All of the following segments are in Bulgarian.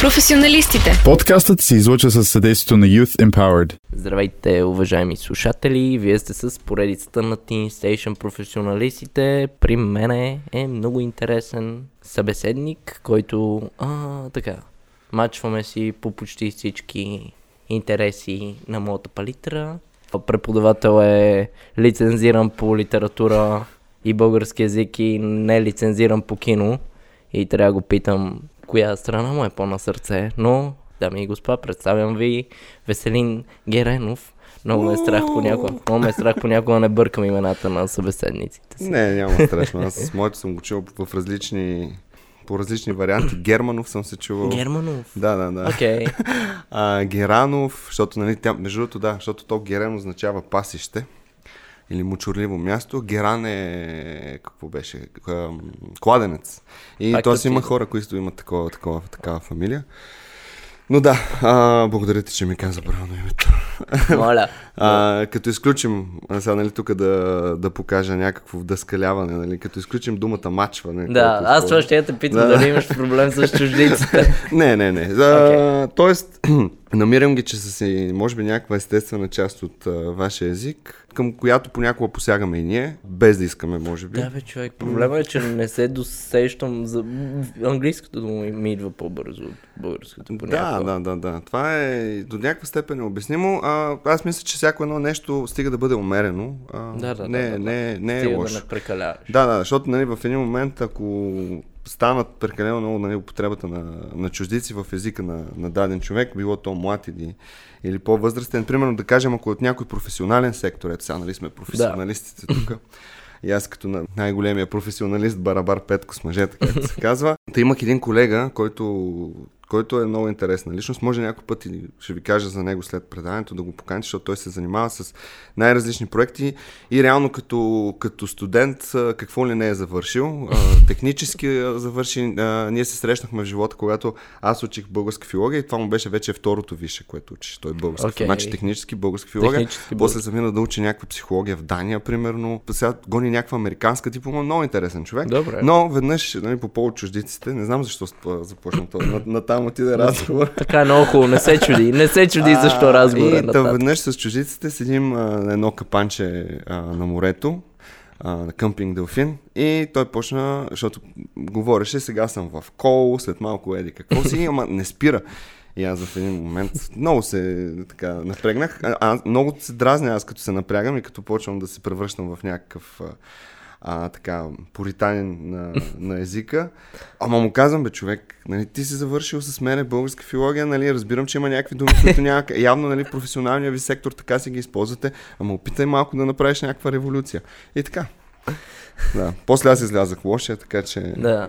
Професионалистите. Подкастът се излуча със съдействието на Youth Empowered. Здравейте, уважаеми слушатели! Вие сте с поредицата на Teen Station професионалистите. При мене е много интересен събеседник, който а, така, мачваме си по почти всички интереси на моята палитра. Преподавател е лицензиран по литература и български язик и не лицензиран по кино. И трябва да го питам коя страна му е по-на сърце, но, дами и господа, представям ви Веселин Геренов. Много ме е страх понякога. Много ме е страх понякога не бъркам имената на събеседниците си. Не, няма страшно. Аз с моето съм го чувал в различни по различни варианти. Германов съм се чувал. Германов? Да, да, да. Okay. А, Геранов, защото, нали, тя, между другото, да, защото то Герен означава пасище или мучурливо място. Геран е, какво беше, кладенец. И т.е. си има хора, които имат такова, такова, такава фамилия. Но да, а, благодаря ти, че ми каза правилно името. Моля. а, като изключим, сега нали, тук да, да покажа някакво вдъскаляване, нали, като изключим думата мачване. Да, аз това ще я те питам да. дали имаш проблем с чуждиците. не, не, не. Okay. тоест, намирам ги, че са си, може би, някаква естествена част от а, вашия език, към която понякога посягаме и ние, без да искаме, може би. Да, бе, човек. Проблема е, че не се досещам за... Английското дума ми идва по-бързо от българското понякога. Да, да, да, да. Това е до някаква степен необяснимо. А, аз мисля, че всяко едно нещо стига да бъде умерено. А, да, да, не, да, да, не, не е стига лошо. да не прекаляваш. Да, да, защото нали, в един момент, ако станат прекалено много нали, употребата на, на чуждици в езика на, на даден човек, било то млад или, или по-възрастен. Примерно да кажем, ако от някой професионален сектор, ето сега нали сме професионалистите да. тук, и аз като на най-големия професионалист Барабар Петко с мъжете, както се казва. Та имах един колега, който който е много интересна личност. Може някой път и ще ви кажа за него след предаването да го поканите, защото той се занимава с най-различни проекти и реално като, като студент какво ли не е завършил. Технически завърши. Ние се срещнахме в живота, когато аз учих българска филология и това му беше вече второто више, което учиш. Той е български. Okay. Значи технически българска филология. Технически После замина да учи някаква психология в Дания, примерно. Сега гони някаква американска диплома. Много интересен човек. Добре. Но веднъж, нали, по повод чуждиците, не знам защо започна това. На, на там отиде разговор. Така е много хубаво, не се чуди. Не се чуди защо разговор. И да веднъж с чужиците седим на едно капанче а, на морето, а, на къмпинг Делфин и той почна, защото говореше, сега съм в кол, след малко еди какво си, ама не спира. И аз в един момент много се така напрегнах. А, а, много се дразня аз като се напрягам и като почвам да се превръщам в някакъв а, така, поританин на, на езика. Ама му казвам, бе, човек, нали, ти си завършил с мене българска филология, нали, разбирам, че има някакви думи, които няма. Явно, нали, професионалния ви сектор така си ги използвате, ама опитай малко да направиш някаква революция. И така. Да. После аз излязах лошия, така че... Да.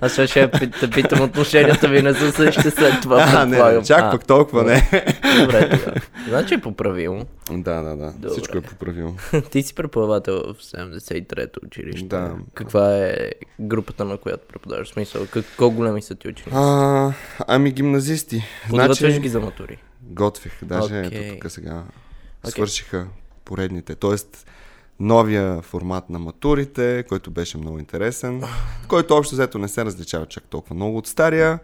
Аз ще да питам отношенията ви не са същите след това. А, не, не, чак а, пък толкова не. Добре, тогава. Значи е поправил. Да, да, да. Добре. Всичко е поправил. Ти си преподавател в 73-то училище. Да. Каква е групата, на която преподаваш? Смисъл, колко големи са ти ученици? А, ами гимназисти. Подготвяш значи... ги за матури? Готвих. Даже okay. ето тук сега Okay. свършиха поредните. Тоест, новия формат на матурите, който беше много интересен, който общо взето не се различава чак толкова много от стария,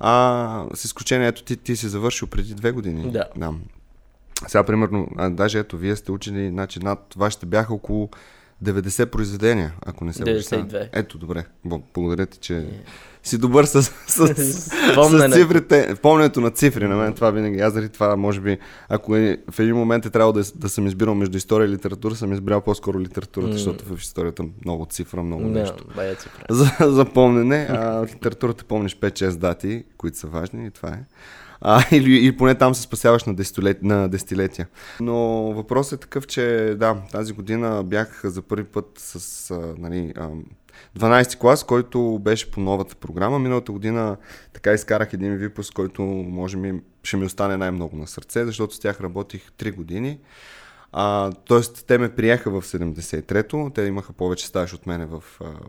а с изключение, ето ти, ти си завършил преди две години. Да. да. Сега, примерно, а, даже ето, вие сте учили, значи над вашите бяха около 90 произведения, ако не се 92. Ето, добре. Благодаря ти, че yeah. си добър с, с, с, с цифрите. Помненето на цифри на мен, това винаги. Аз заради това, може би, ако е, в един момент е трябвало да, да съм избирал между история и литература, съм избрал по-скоро литературата, mm. защото в историята много цифра, много no, нещо. цифра. За, за помнене, а литературата помниш 5-6 дати, които са важни и това е а, или, или поне там се спасяваш на, десетилет, на десетилетия. Но въпросът е такъв, че да, тази година бях за първи път с а, нали, а, 12 клас, който беше по новата програма. Миналата година така изкарах един випуск, който може би ще ми остане най-много на сърце, защото с тях работих 3 години. А, тоест, те ме приеха в 73-то, те имаха повече стаж от мене в,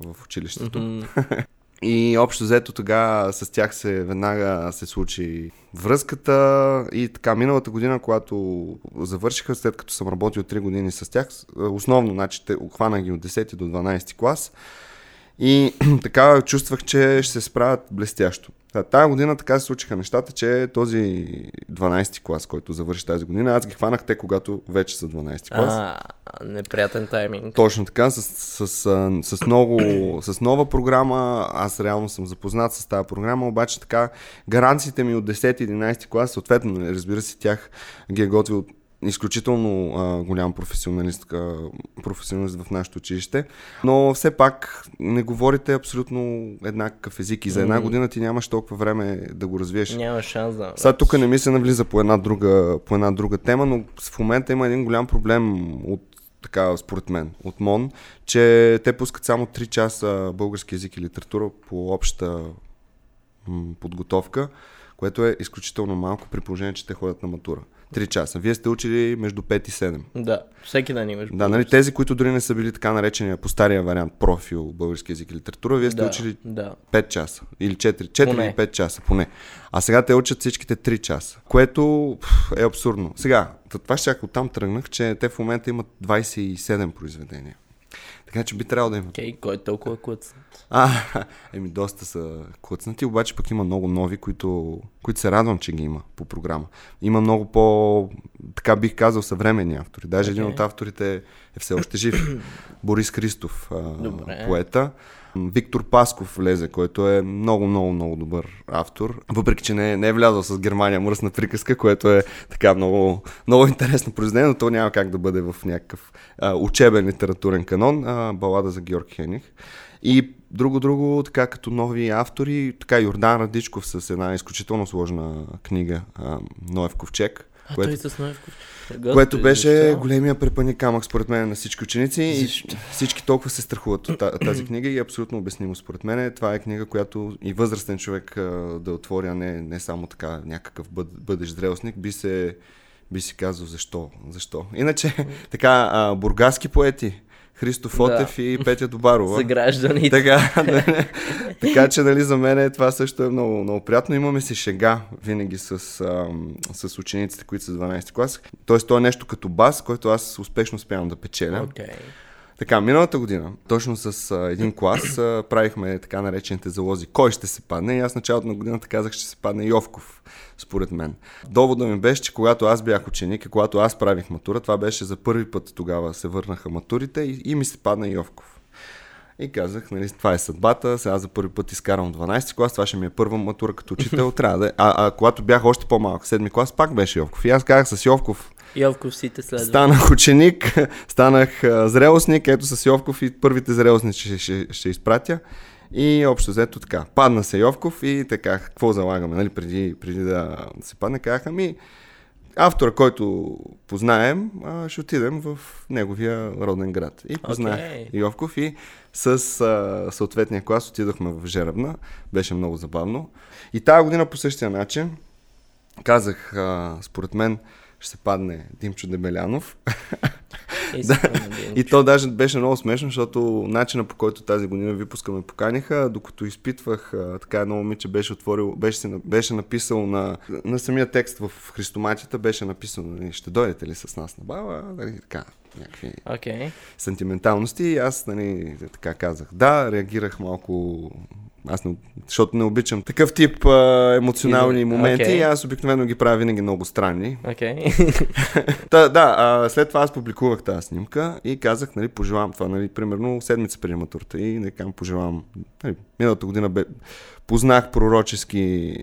в училището. Mm-hmm. И общо взето тогава с тях се веднага се случи връзката и така миналата година, когато завършиха, след като съм работил 3 години с тях, основно, значи, те хванах ги от 10 до 12 клас И така чувствах, че ще се справят блестящо. Та, тая година така се случиха нещата, че този 12 клас, който завърши тази година, аз ги хванах те, когато вече са 12 клас. А, неприятен тайминг. Точно така, с, с, с, с, много, с нова програма. Аз реално съм запознат с тази програма, обаче така гаранциите ми от 10-11 клас, съответно, нали, разбира се, тях ги е готвил изключително а, голям професионалист, а, професионалист в нашето училище, но все пак не говорите абсолютно еднакъв език и за една година ти нямаш толкова време да го развиеш. Няма шанс да. Сега тук не ми се навлиза по една, друга, по една друга тема, но в момента има един голям проблем от така, според мен, от МОН, че те пускат само 3 часа български язик и литература по обща м, подготовка, което е изключително малко при положение, че те ходят на матура. 3 часа. Вие сте учили между 5 и 7. Да, всеки ден имаш. Да, нали, тези, които дори не са били така наречения по стария вариант профил български язик и литература, вие сте да, учили Да. 5 часа или 4, 4 Поне. или 5 часа, поне. А сега те учат всичките 3 часа, което е абсурдно. Сега, това ще оттам тръгнах, че те в момента имат 27 произведения. Така че би трябвало да има. Окей, кой е толкова клъц? А, еми доста са клъцнати, обаче пък има много нови, които, които се радвам, че ги има по програма. Има много по, така бих казал, съвременни автори. Даже един Окей. от авторите е все още жив. Борис Христов, а, Добре. поета. Виктор Пасков влезе, който е много, много, много добър автор. Въпреки, че не не е влязъл с Германия мръсна приказка, което е така много, много интересно произведение, но то няма как да бъде в някакъв а, учебен литературен канон. А, балада за Георг Хених. И друго-друго, така като нови автори, така Йордан Радичков с една изключително сложна книга а, Ноев ковчег. А което- той с Ноев което беше големия препани камък според мен на всички ученици Защо? и всички толкова се страхуват от та- тази книга и е абсолютно обяснимо според мен. Това е книга, която и възрастен човек да отвори, а не, не само така някакъв бъд, бъдещ зрелостник, би се би си казал защо. защо. Иначе, така, а, бургаски поети, Христо Фотев и Петя Добарова. За гражданите. Така, да, така че нали, за мен това също е много, много приятно. Имаме си шега винаги с, ам, с учениците, които са 12 клас. Тоест, то е нещо като бас, който аз успешно успявам да печеля. Окей. Така, миналата година, точно с а, един клас, а, правихме така наречените залози. Кой ще се падне? И аз началото на годината казах, че ще се падне Йовков, според мен. Довода ми беше, че когато аз бях ученик и когато аз правих матура, това беше за първи път тогава се върнаха матурите и, и ми се падна Йовков. И казах, нали, това е съдбата, сега за първи път изкарам 12 клас, това ще ми е първа матура като учител, трябва да е. А, а когато бях още по-малък, 7 клас, пак беше Йовков. И аз казах с Йовков, Йовков сите следва. Станах ученик, станах зрелостник, ето с Йовков и първите зрелостници ще, ще, ще изпратя. И общо взето така. Падна се Йовков и така, какво залагаме, нали, преди, преди да се падне, казаха ми, автора, който познаем, ще отидем в неговия роден град. И познах Окей. Йовков и с а, съответния клас отидохме в Жеребна. Беше много забавно. И тази година по същия начин казах, а, според мен ще се падне Димчо Дебелянов. Искам да видим. И то даже беше много смешно, защото начина по който тази година випуска ме поканиха, докато изпитвах, така едно момиче беше отворил, беше, беше написал на, на самия текст в Христоматията, беше написано, нали, ще дойдете ли с нас на баба, нали, така, някакви Окей. сантименталности и аз, нали, така казах. Да, реагирах малко аз не, защото не обичам такъв тип а, емоционални моменти и аз обикновено ги правя винаги много странни. Окей. Та, да, а, след това аз публикувах тази снимка и казах, нали, пожелавам това, нали, примерно седмица преди матурата и казвам, пожелавам, нали, миналата година бе, познах пророчески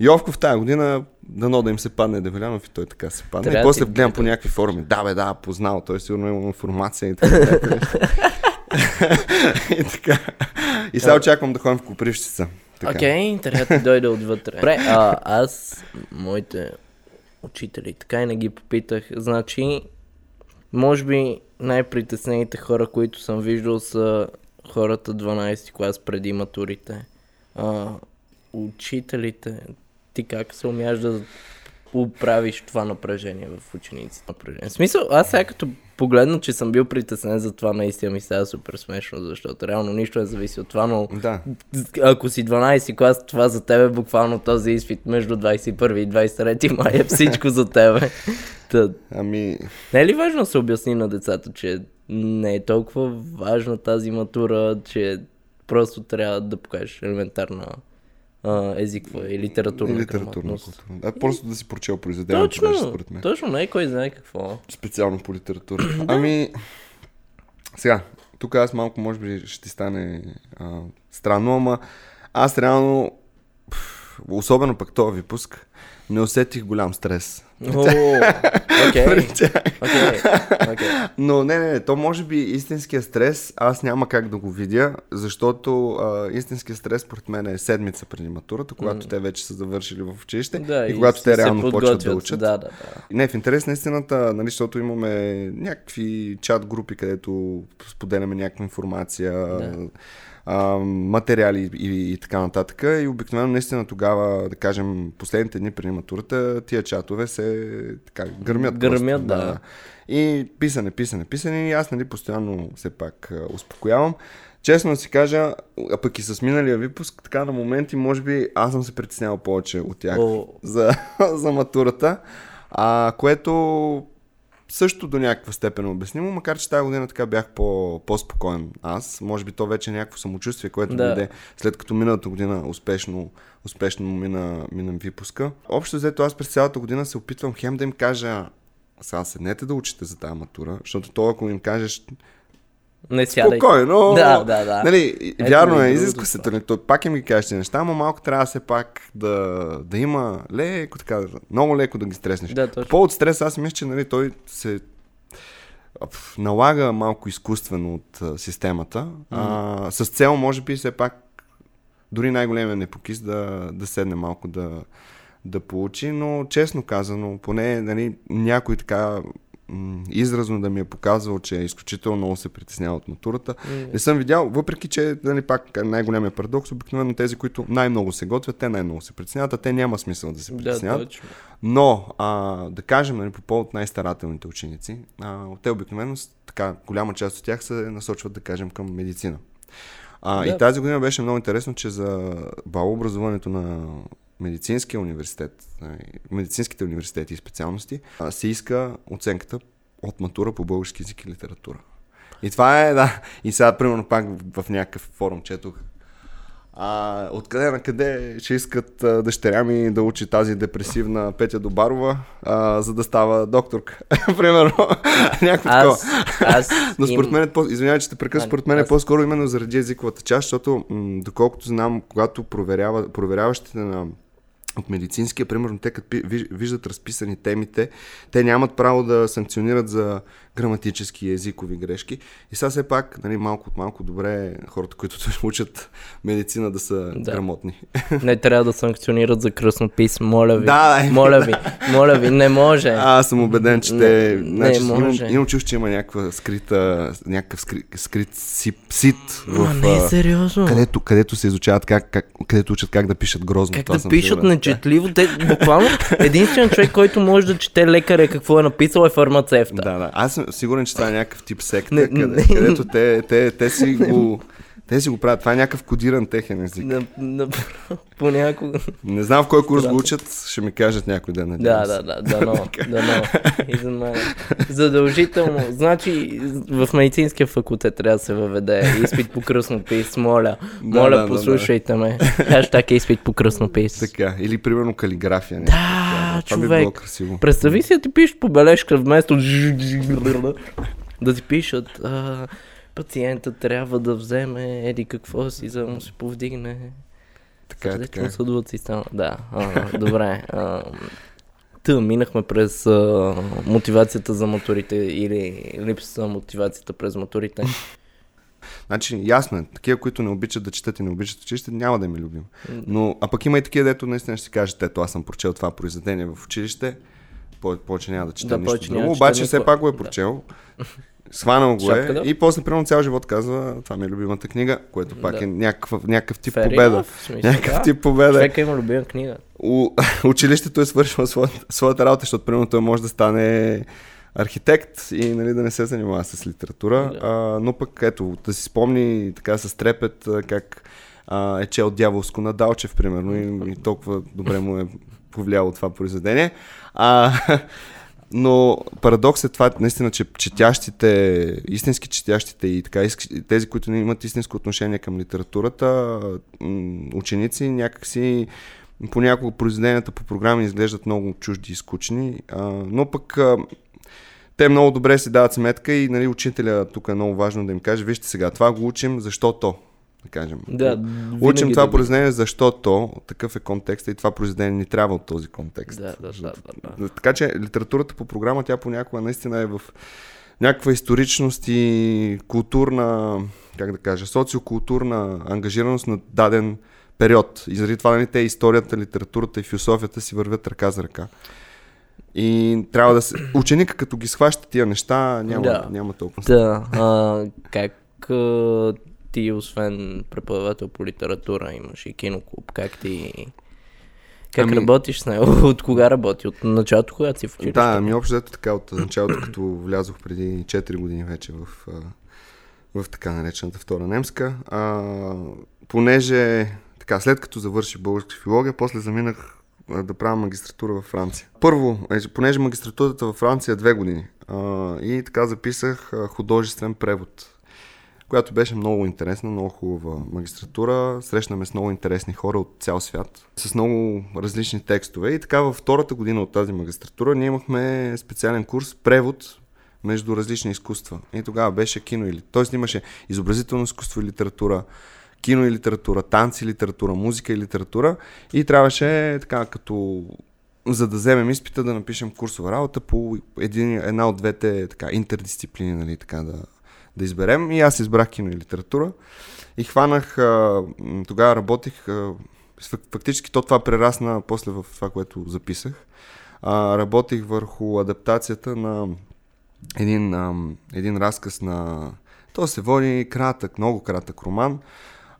Йовков тази година, дано да им се падне Девелянов и той така се падне. Трябва и после ти- гледам по някакви форми. Да, бе, да, познал, той сигурно има информация и така. и така. И сега очаквам да ходим в Копривщица. Окей, да ти дойде отвътре. Добре, а, аз, моите учители, така и не ги попитах. Значи, може би най-притеснените хора, които съм виждал са хората 12 клас преди матурите. А, учителите, ти как се умяш да оправиш това напрежение в учениците? Напрежение. В смисъл, аз сега като погледна, че съм бил притеснен за това, наистина ми става супер смешно, защото реално нищо не зависи от това, но Да. ако си 12 клас, това за тебе е буквално този изпит между 21 и 23 май е всичко за тебе. Та, Ами, не е ли важно да се обясни на децата, че не е толкова важна тази матура, че Просто трябва да покажеш елементарна а, езиква и литературна И литературна култура. Да, просто да си прочел произведението, беше Точно, според мен. точно, не кой знае какво. Специално по литература. ами, сега, тук аз малко може би ще ти стане а, странно, ама аз реално, особено пък този випуск, не усетих голям стрес. Окей. Но не, не, не, то може би истинския стрес, аз няма как да го видя, защото а, истинския стрес, според мен, е седмица преди матурата, когато те вече са завършили в училище Да, и когато си те реално почват да учат. Да, да, да. Не, в интерес на истината, нали, защото имаме някакви чат групи, където споделяме някаква информация, Да. А, материали и, и така нататък. И обикновено наистина тогава, да кажем, последните дни преди матурата, тия чатове се така гърмят. Гърмят, просто, да. И писане, писане, писане и аз нали постоянно все пак успокоявам. Честно да си кажа, а пък и с миналия випуск, така на моменти, може би аз съм се притеснявал повече от тях О. за, за матурата, а, което също до някаква степен е обяснимо, макар че тази година така бях по, по-спокоен аз. Може би то вече е някакво самочувствие, което Да. дойде след като миналата година успешно, успешно мина, мина випуска. Общо взето аз през цялата година се опитвам хем да им кажа сега седнете да учите за тази матура, защото то ако им кажеш Не сядай. спокойно, Да, да, да. Нали, Ето вярно е, изисква се, то пак им ги кажеш тези неща, но малко трябва все пак да, да има леко, така, много леко да ги стреснеш. Да, По точно. повод стрес, аз мисля, че нали, той се налага малко изкуствено от системата, а, с цел, може би, все пак дори най-големия непокис да, да седне малко да, да получи, но честно казано, поне нали, някой така изразно да ми е показвал, че изключително много се притеснява от матурата. Не съм видял, въпреки че нали, пак най-големия парадокс, обикновено тези, които най-много се готвят, те най-много се притесняват, а те няма смисъл да се Да, притесняват. точно. Но, а, да кажем, нали, по повод най-старателните ученици, а, те обикновено, така, голяма част от тях се насочват, да кажем, към медицина. А, Да. И тази година беше много интересно, че за балообразуването на медицинския университет, а, и медицинските университети и специалности, се иска оценката от матура по български язик и литература. И това е, да. И сега, примерно, пак в, някакъв форум четох. А, откъде на къде ще искат а, дъщеря ми да учи тази депресивна Петя Добарова, а, за да става докторка. Примерно, някакво такова. Аз, Но според мен, е по... извинявай, че те прекъсвам, според мен е аз- по-скоро именно заради езиковата част, защото м- доколкото знам, когато проверява, проверяващите на от медицинския, примерно, те като виждат разписани темите, те нямат право да санкционират за граматически и езикови грешки. И сега все пак, нали, малко от малко добре е хората, които учат медицина да са Да. грамотни. Не трябва да санкционират за кръснопис, моля ви. Да, да. Моля ви, моля ви, не може. А, аз съм убеден, че Не, те... не значи, имам, може. имам чув, че има някаква скрита, някакъв скри, скрит сип, сит в... Ма не а, сериозно. където, където се изучават как, как, където учат как да пишат грозно. Как това да пишат сигурен. нечетливо? Те, буквално, единствен човек, който може да чете лекаря какво е написал е фармацевта. Да, да. Аз сигурен, че това е някакъв тип секта, Не, къде, не. където те, те, те, си го... Те си го правят. Това е някакъв кодиран техен език. На, на, понякога. Не знам в кой курс Да. го учат, ще ми кажат някой ден. Да, се. да, да, дано, дано. И за мен. Задължително. Значи в медицинския факултет трябва да се въведе изпит по кръснопис, моля. Да, Моля, да, да, послушайте ме. Хаштаг е изпит по кръснопис. Така. Или примерно калиграфия. Да, някаква. Това би било човек. красиво. Представи си да ти пишеш по бележка вместо да ти пишат а, пациента трябва да вземе еди какво си, за да му се повдигне Така е, така е. сърдечно-съдовата система. Да, а, добре. А, Та, минахме през а, мотивацията за моторите или липсата на мотивацията през моторите. Значи, ясно е, такива, които не обичат да четат и не обичат училище, няма да ми любим. Но, а пък има и такива, дето наистина ще си кажат, ето аз съм прочел това произведение в училище, по- повече няма да чета Да, нищо друго, обаче все пак го е Да. Сванал го Шапка, е да. и после, примерно, цял живот казва, това ми е любимата книга, което пак Да. е някакъв, някакъв тип Fair победа. enough, в смисъл, Някакъв да. тип победа. Човека има любима книга. У, училището е свършило своята, своята работа, защото примерно той може да стане архитект и нали, да не се занимава с литература, Да. а, но пък ето да си спомни така с трепет как а, е чел дяволско на Далчев, примерно, и, и толкова добре му е повлияло това произведение. А, Но парадокс е това, наистина, че четящите, истински четящите и така, тези, които не имат истинско отношение към литературата, ученици някакси понякога произведенията по програми изглеждат много чужди и скучни, но пък те много добре си дават сметка и нали, учителя тук е много важно да им каже, вижте сега, това го учим, защото да кажем. Да, Учим това да произведение, защото такъв е контекст и това произведение ни трябва от този контекст. Да, да, да, да, да. Така че литературата по програма, тя понякога наистина е в някаква историчност и културна, как да кажа, социокултурна ангажираност на даден период. И заради това нали, те историята, литературата и философията си вървят ръка за ръка. И трябва да се... Ученика като ги схваща тия неща, няма, Да. няма толкова. Да, а, как ти, освен преподавател по литература, имаш и киноклуб, как ти... Как Ами- работиш с него? От кога работи? От началото, когато си в училище? Да, ми общо взето така от началото, като влязох преди 4 години вече в, в така наречената втора немска. А, понеже така, след като завърших българска филология, после заминах да правя магистратура във Франция. Първо, е, понеже магистратурата във Франция е две години а, и така записах художествен превод, която беше много интересна, много хубава магистратура. Срещнаме с много интересни хора от цял свят, с много различни текстове. И така във втората година от тази магистратура ние имахме специален курс превод между различни изкуства. И тогава беше кино или... Тоест имаше изобразително изкуство и литература, кино и литература, танци и литература, музика и литература. И трябваше така като за да вземем изпита да напишем курсова работа по един, една от двете така, интердисциплини, нали, така да, да изберем. И аз избрах кино и литература. И хванах, тогава работих, фактически то това прерасна после в това, което записах. Работих върху адаптацията на един, един разказ на... То се води кратък, много кратък роман.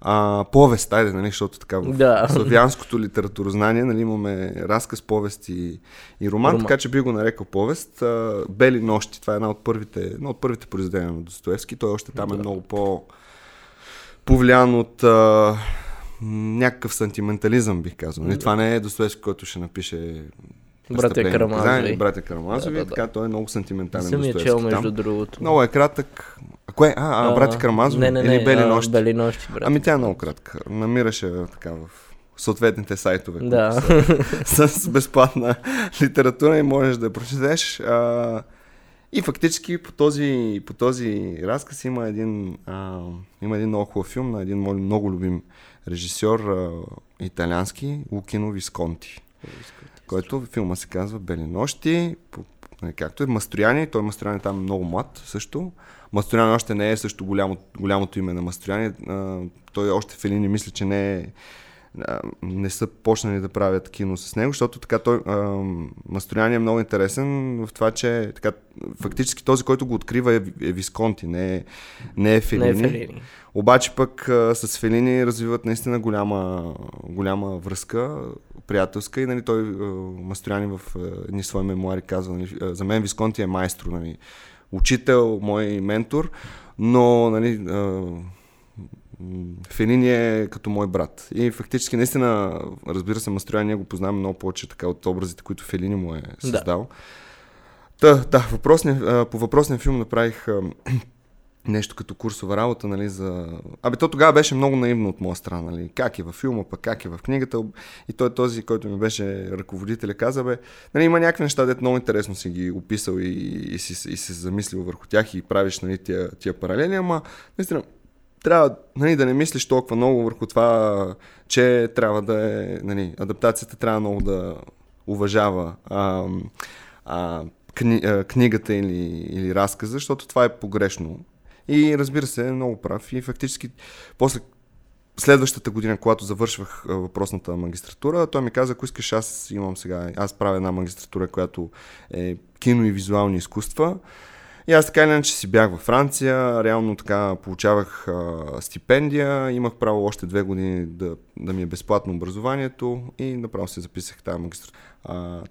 А, повест, айде, нали, защото така в Да. славянското литературознание, нали, имаме разказ, повест и, и роман, Роман. така че би го нарекал повест. А, Бели нощи, това е една от първите, едно от първите произведения на Достоевски. Той още там е Да. много по повлиян от а, някакъв сантиментализъм, бих казал. Нали, Това не е Достоевски, който ще напише Братя Карамазови. наказание, Братя Карамазови, Да, да, да. така той е много сантиментален Съм я чел, там. между другото. Много е кратък. А кое? А, а, Братя Карамазови? Не, не, не, Или Бели а, нощи? Бели нощи, брат. Ами тя е много кратка. Намираше така в съответните сайтове, Да. са с безплатна литература и можеш да я прочетеш. А, и фактически по този, по този разказ има един, а, има един много хубав филм на един мой много любим режисьор а, италиански, Лукино Висконти, който филма се казва Бели нощи, нали, както е Мастрояни, той Мастрояни там е много млад също. Мастрояни още не е също голямо, голямото име на Мастрояни. Той още Фелини мисля, че не е а, не са почнали да правят кино с него, защото така той, а, Мастрояни е много интересен в това, че така, фактически този, който го открива е, е Висконти, не е, не е Фелини. Не е Фелини. Обаче пък а, с Фелини развиват наистина голяма, голяма връзка, приятелска и нали, той, а, Мастрояни в едни свои мемуари казва, нали, за мен Висконти е майстро, нали, учител, мой ментор, но нали, а, м, Фелини е като мой брат. И фактически, наистина, разбира се, Мастрояни ние го познаваме много повече така от образите, които Фелини му е Да. създал. Да, да въпросния, по въпросния филм направих нещо като курсова работа, нали, за... Абе, то тогава беше много наивно от моя страна, нали, как е във филма, пък как е в книгата. И той е този, който ми беше ръководителя, каза, бе, нали, има някакви неща, дето много интересно си ги описал и, и, си, и си замислил върху тях и правиш, нали, тия, тия паралели, ама, наистина, трябва нали, да не мислиш толкова много върху това, че трябва да е, нали, адаптацията трябва много да уважава а, а, кни, а, книгата или, или разказа, защото това е погрешно. И разбира се, е много прав. И фактически, после следващата година, когато завършвах въпросната магистратура, той ми каза, ако искаш, аз имам сега, аз правя една магистратура, която е кино и визуални изкуства. И аз така или иначе си бях във Франция, реално така получавах а, стипендия, имах право още две години да, да ми е безплатно образованието и направо се записах тази магистратура.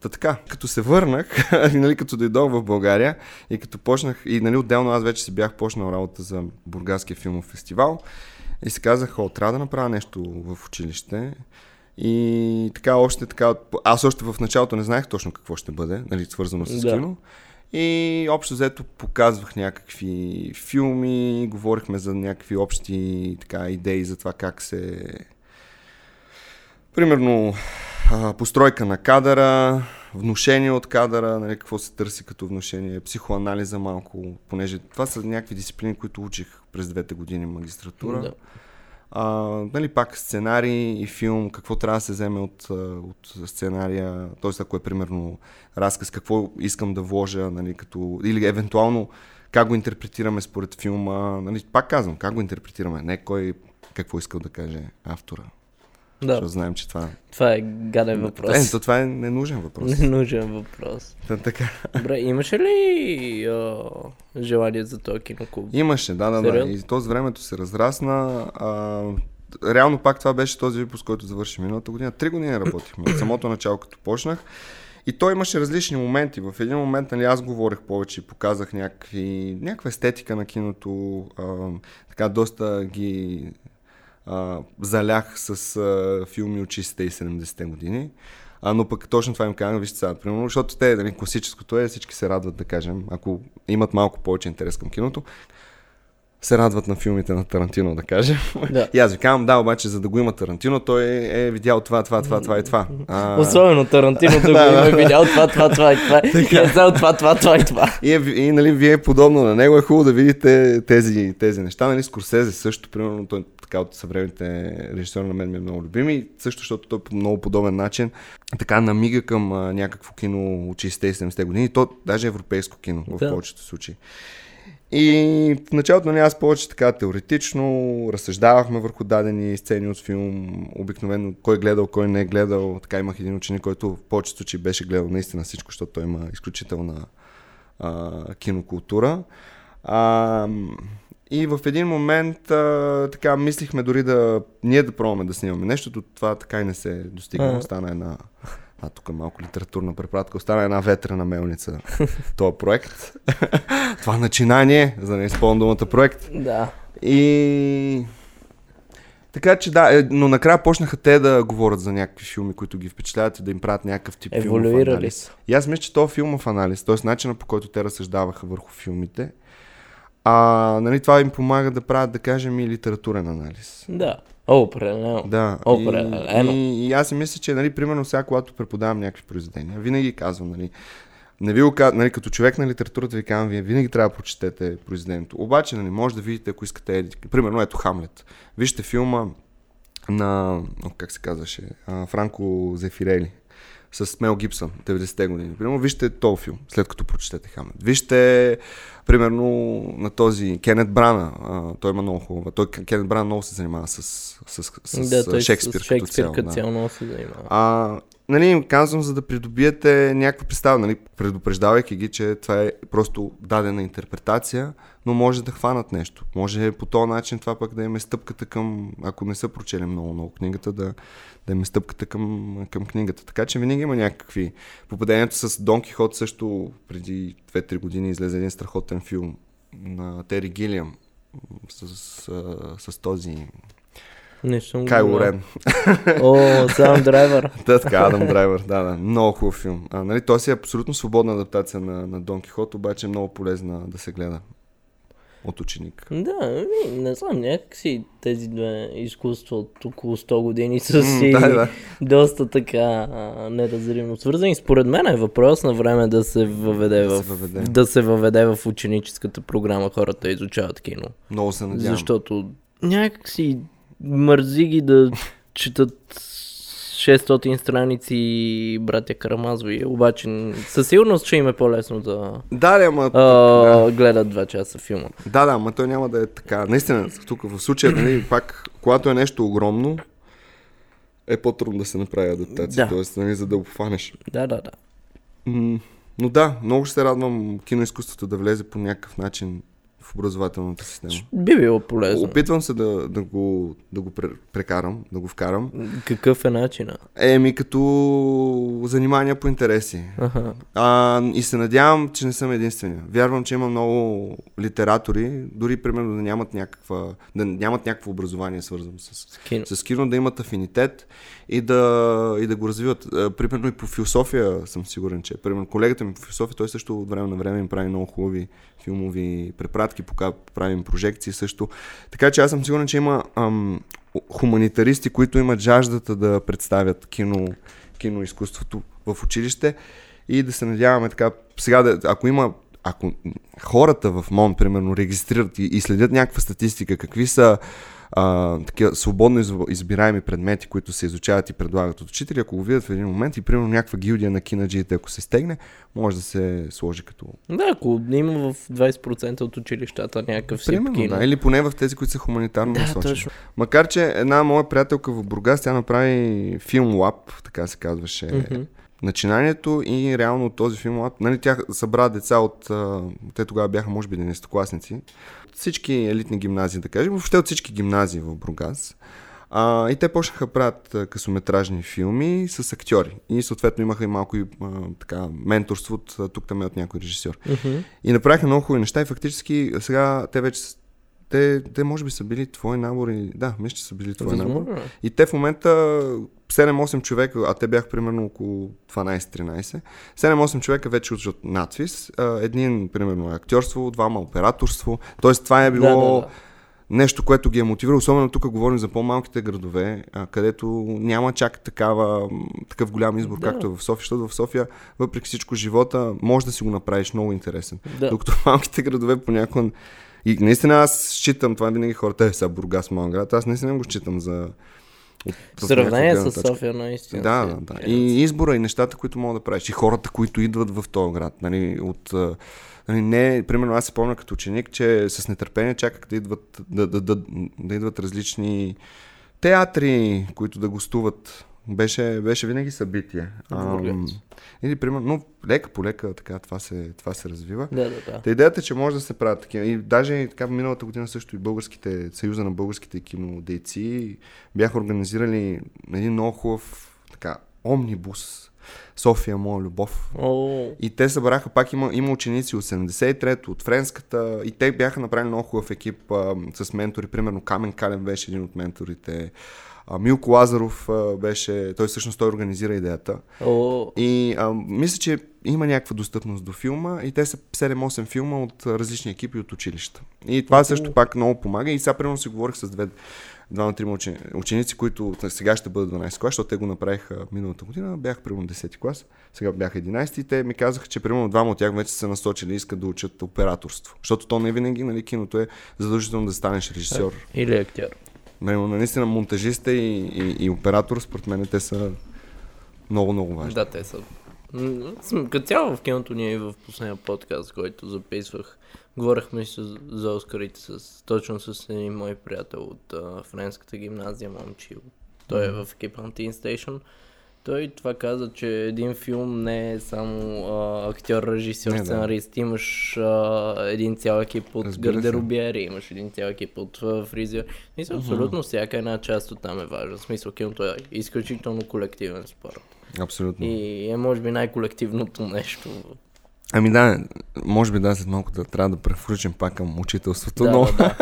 Та така, като се върнах, нали, като дойдох в България и като почнах, и нали, отделно аз вече си бях почнал работа за Бургаския филмов фестивал и си казах, о, трябва да направя нещо в училище. И така, още така, аз още в началото не знаех точно какво ще бъде, нали, свързано с Да. кино. И общо взето показвах някакви филми, говорихме за някакви общи така, идеи за това как се... Примерно, постройка на кадъра, внушение от кадъра, нали, какво се търси като внушение, психоанализа малко, понеже това са някакви дисциплини, които учих през двете години магистратура. Да. А, нали, пак сценарий и филм, какво трябва да се вземе от, от сценария, т.е. ако е примерно разказ, какво искам да вложа, нали, като, или евентуално как го интерпретираме според филма, нали, пак казвам, как го интерпретираме, не кой какво искал да каже автора. Да, Защото знаем, че това... това е гаден въпрос. Е, то това е ненужен въпрос. Ненужен въпрос. Та, така. Добре, имаше ли а, желание за този киноклуб? Имаше, да, да, да. И то с времето се разрасна. А, реално пак това беше този випуск, който завърши миналата година. Три години работихме. От самото начало, като почнах. И той имаше различни моменти. В един момент нали, аз говорех повече и показах някакви, някаква естетика на киното. А, така доста ги а, залях с а, филми от 60-те и 70-те години. А, но пък точно това им казвам, вижте сега, примерно, защото те, нали, класическото е, всички се радват, да кажем, ако имат малко повече интерес към киното, се радват на филмите на Тарантино, да кажем. Да. И аз ви казвам, да, обаче, за да го има Тарантино, той е, е видял това, това, това, това и това. А, Особено Тарантино го Да, да. видял това, това, това и това. И е взел това, това, това и това. И, е, и нали, вие подобно на него е хубаво да видите тези, тези неща. Нали, Скорсезе също, примерно, той така от съвременните режисьори на мен ми е много любим и също, защото той по много подобен начин така намига към а, някакво кино от 60-те и 70-те години, то даже европейско кино в Да. повечето случаи. И в началото нали, аз повече така теоретично разсъждавахме върху дадени сцени от филм, обикновено кой е гледал, кой не е гледал. Така имах един ученик, който в повечето случаи беше гледал наистина всичко, защото той има изключителна а, кинокултура. А, и в един момент а, така мислихме дори да ние да пробваме да снимаме нещо, това така и не се достигна. Остана една а тук е малко литературна препратка. Остана една ветрена мелница. този проект. Това начинание, за да не изпълням думата проект. Да. И... Така че да, е, но накрая почнаха те да говорят за някакви филми, които ги впечатляват и да им правят някакъв тип филмов Еволюирали анализ. са. И аз мисля, че то филмов анализ, т.е. начина по който те разсъждаваха върху филмите, а, нали, това им помага да правят, да кажем, и литературен анализ. Да. О, определено. Да. Определено. И, и, аз си мисля, че, нали, примерно сега, когато преподавам някакви произведения, винаги казвам, нали, не ви нали, като човек на литературата ви казвам, вие винаги трябва да прочетете произведението. Обаче, нали, може да видите, ако искате, примерно, ето Хамлет. Вижте филма на, как се казваше, Франко Зефирели с Мел Гибсън, 90-те години. Примерно, вижте този филм, след като прочетете Хамлет. Вижте, примерно, на този Кенет Брана. А, той има много хубава. Той, Кенет Брана много се занимава с, с, с, да, с той Шекспир, с Шекспир като като цяло. цяло Да. много се занимава. А, нали, им казвам, за да придобиете някаква представа, нали, предупреждавайки ги, че това е просто дадена интерпретация, но може да хванат нещо. Може по този начин това пък да им е стъпката към, ако не са прочели много, много книгата, да, да им е стъпката към, към книгата. Така че винаги има някакви. Попадението с Дон Кихот също преди 2-3 години излезе един страхотен филм на Тери Гилиам с, с, с, този Не съм Кайло. Рен. О, сам драйвер. Да, така, Адам Драйвер, да, да. Много хубав филм. А, нали, той си е абсолютно свободна адаптация на, на Дон Кихот, обаче е много полезна да се гледа от ученик. Да, ами, не знам, някакси тези две изкуства от около 100 години са си да, да. доста така а, неразривно свързани. Според мен е въпрос на време да се въведе, Да в, се въведе. да се въведе в ученическата програма хората изучават кино. Много се надявам. Защото някакси мързи ги да четат 600 страници братя Карамазови, обаче със сигурност ще им е по-лесно да Да, да, ама... а, гледат 2 часа филма. Да, да, ама той няма да е така. Наистина, тук в случая, нали, пак, когато е нещо огромно, е по-трудно да се направи адаптация. Да. Тоест, нали, за да го хванеш. Да, да, да. Но да, много ще се радвам киноизкуството да влезе по някакъв начин в образователната система. Би било полезно. Опитвам се да, да го, да го пре- прекарам, да го вкарам. Какъв е начина? Еми, като занимания по интереси. Аха. А, и се надявам, че не съм единствения. Вярвам, че има много литератори, дори примерно да нямат, някаква, да нямат някакво образование свързано с, Кино. с кино, да имат афинитет и да, и да го развиват. А, примерно и по философия съм сигурен, че примерно колегата ми по философия, той също от време на време им прави много хубави филмови препратки, пока правим прожекции също. Така че аз съм сигурен, че има ам, хуманитаристи, които имат жаждата да представят кино, киноизкуството в училище и да се надяваме така, сега да, ако има ако хората в МОН, примерно, регистрират и, и следят някаква статистика, какви са а, такива свободно изб- избираеми предмети, които се изучават и предлагат от учители, ако го видят в един момент и примерно някаква гилдия на кинаджиите, ако се стегне, може да се сложи като... Да, ако има в 20% от училищата някакъв Примерно, кино. да, или поне в тези, които са хуманитарно Да, насочени. точно. Макар, че една моя приятелка в Бургас, тя направи филм лаб, така се казваше Мгм. начинанието и реално този филм нали, тя събра деца от, те тогава бяха може би 11-класници, от всички елитни гимназии, да кажем, въобще от всички гимназии в Бургас. А, и те почнаха правят късометражни филми с актьори. И съответно имаха и малко и, а, така, менторство от тук там е от някой режисьор. Мгм. И направиха много хубави неща и фактически сега те вече те, те може би са били твои набори. Да, мисля, че са били набори. Възможно е. И те в момента 7-8 човека, а те бяха примерно около 12-13, 7-8 човека вече учат надвис. Един, примерно, е актьорство, двама операторство. Тоест, това е било Да, да, да. нещо, което ги е мотивирало. Особено тук говорим за по-малките градове, а, където няма чак такава, такъв голям избор, Да. както е в София. Защото в София, въпреки всичко, живота може да си го направиш много интересен. Да. Докато в малките градове понякога... И наистина аз считам, това винаги хората, е сега Бургас, малък град, аз наистина го считам за... От, В сравнение с. София, наистина. Да, да, е да. граница. И избора и нещата, които мога да правиш. И хората, които идват в този град. Нали, от, нали, не, примерно аз се помня като ученик, че с нетърпение чаках да идват, да, да, да, да идват различни театри, които да гостуват. Беше, беше винаги събитие. Ам, или примерно, но лека по лека така това се, това се развива. Да, да, да. Та идеята е, че може да се правят такива. И даже и така миналата година също и българските, Съюза на българските кинодейци бяха организирали един много хубав така, омнибус София, моя любов. О, И те събраха, пак има, има ученици от 73-то, от френската, и те бяха направили много хубав екип а, с ментори. Примерно Камен Кален беше един от менторите. А, Милко Лазаров а, беше, той всъщност той организира идеята. о, И а, мисля, че има някаква достъпност до филма и те са 7-8 филма от различни екипи от училища. И това също пак много помага. И сега примерно си говорих с две, двама-трима учени, ученици, които сега ще бъдат 12 клас, защото те го направиха миналата година. Бях примерно 10 клас, сега бях 11 и те ми казаха, че примерно двама от тях вече са насочили и искат да учат операторство. Защото то не винаги, нали, киното е задължително да станеш режисьор. или актьор. Примерно, наистина монтажиста и, и, и оператор, според мен те са много, много важни. Да, те са. Като цяло в киното ние и в последния подкаст, който записвах, говорихме си за- за Оскарите с, точно с един мой приятел от а, френската гимназия, момчил. Той е в екипа на Teen Station. Той това каза, че един филм не е само а, актьор, режисьор, Не, да. сценарист. Имаш а, един цял екип от гардеробиери, имаш един цял екип от а, фризьор. Мисля, абсолютно всяка една част от там е важна. В смисъл, киното е изключително колективен спорт. Абсолютно. И е може би най-колективното нещо. Ами да, може би да, след малко да трябва да превключим пак към учителството, Да, но да, да.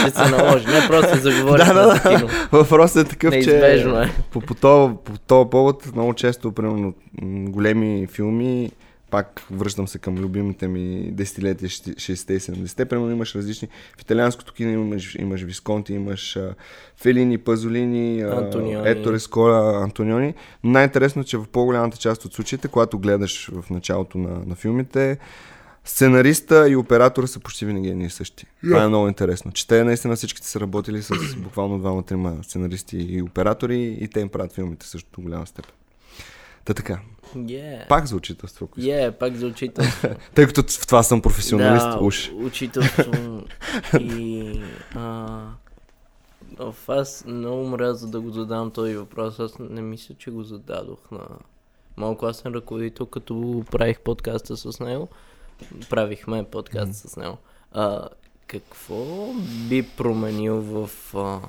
Ще се наложи. Не просто се заговорим Да, да, кино. въпросът е такъв, Неизбежно че е. по, по, по този повод много често, примерно, големи филми, пак връщам се към любимите ми десетилетия, 60-те и 70-те, примерно имаш различни, в италианското кино имаш, имаш Висконти, имаш а, Фелини, Пазолини. Ето Скола, Антониони. Но най-интересно, е, че в по-голямата част от случаите, когато гледаш в началото на, на филмите, сценариста и оператора са почти винаги едни и същи. Това е много интересно. Че те наистина всичките са работили с буквално двама-трима сценаристи и оператори и те им правят филмите също до голяма степен. Та така. Yeah. Пак за учителство. ако искаш. Yeah, пак за учителство. Тъй като в това съм професионалист, да, уж. учителство и... А, в аз много мряза да го задам този въпрос. Аз не мисля, че го зададох на малко класен ръководител, като правих подкаста с него. Правихме подкаст с него. А, какво би променил в а,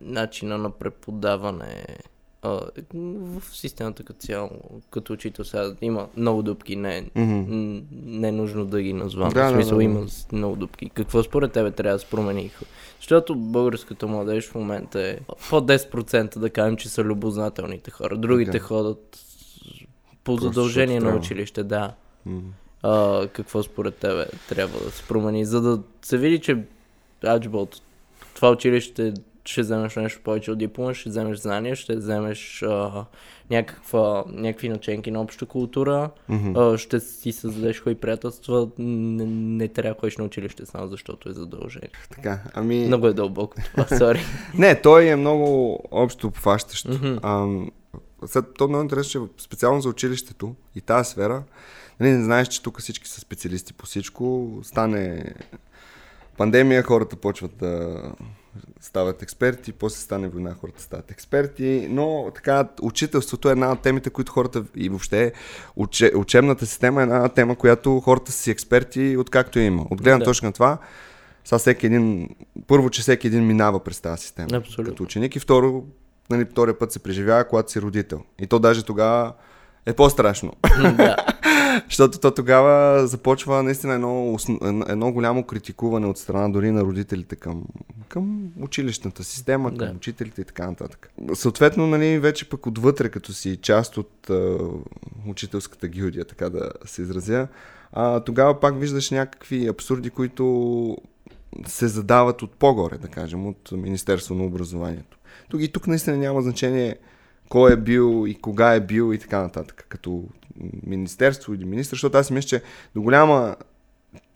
начина на преподаване а, в системата като цяло, като учител сега има много дупки, не, м- не е нужно да ги назвам. Да, в да, смисъл да, да. има много дупки. Какво според тебе трябва да се промени? Защото българската младеж в момента е по 10% да кажем, че са любознателните хора. Другите Така. ходят по Просто задължение на училище, да. М. А, какво според тебе трябва да се промени, за да се види, че Аджболт, това училище ще вземеш нещо повече от диплома, ще вземеш знания, ще вземеш а, някаква, някакви наченки на обща култура, Мгм. а, ще си създадеш кои приятелства, не, не трябва да ходиш на училище само защото е задължение. Така, ами... Много е дълбоко това, сори. Не, той е много общо обхващащ. Мгм. Ам, След то е много интересно, че специално за училището и тази сфера, нали, не знаеш, че тук всички са специалисти по всичко. Стане пандемия, хората почват да стават експерти, после стане война, хората стават експерти, но така, учителството е една от темите, които хората и въобще уче, учебната система е една тема, която хората са си експерти откакто е има. От гледна Да. точка на това, сега всеки един, първо, че всеки един минава през тази система Абсолютно. като ученик и второ, нали, втория път се преживява, когато си родител. И то даже тогава е по-страшно. да. Защото то тогава започва наистина едно, едно голямо критикуване от страна дори на родителите към, към училищната система, към Да. учителите и така нататък. Съответно, нали, вече пък отвътре, като си част от а, учителската гилдия, така да се изразя, а, тогава пак виждаш някакви абсурди, които се задават от по-горе, да кажем, от Министерство на образованието. Тук и тук наистина няма значение кой е бил и кога е бил и така нататък, като министерство или министр, защото аз мисля, че до голяма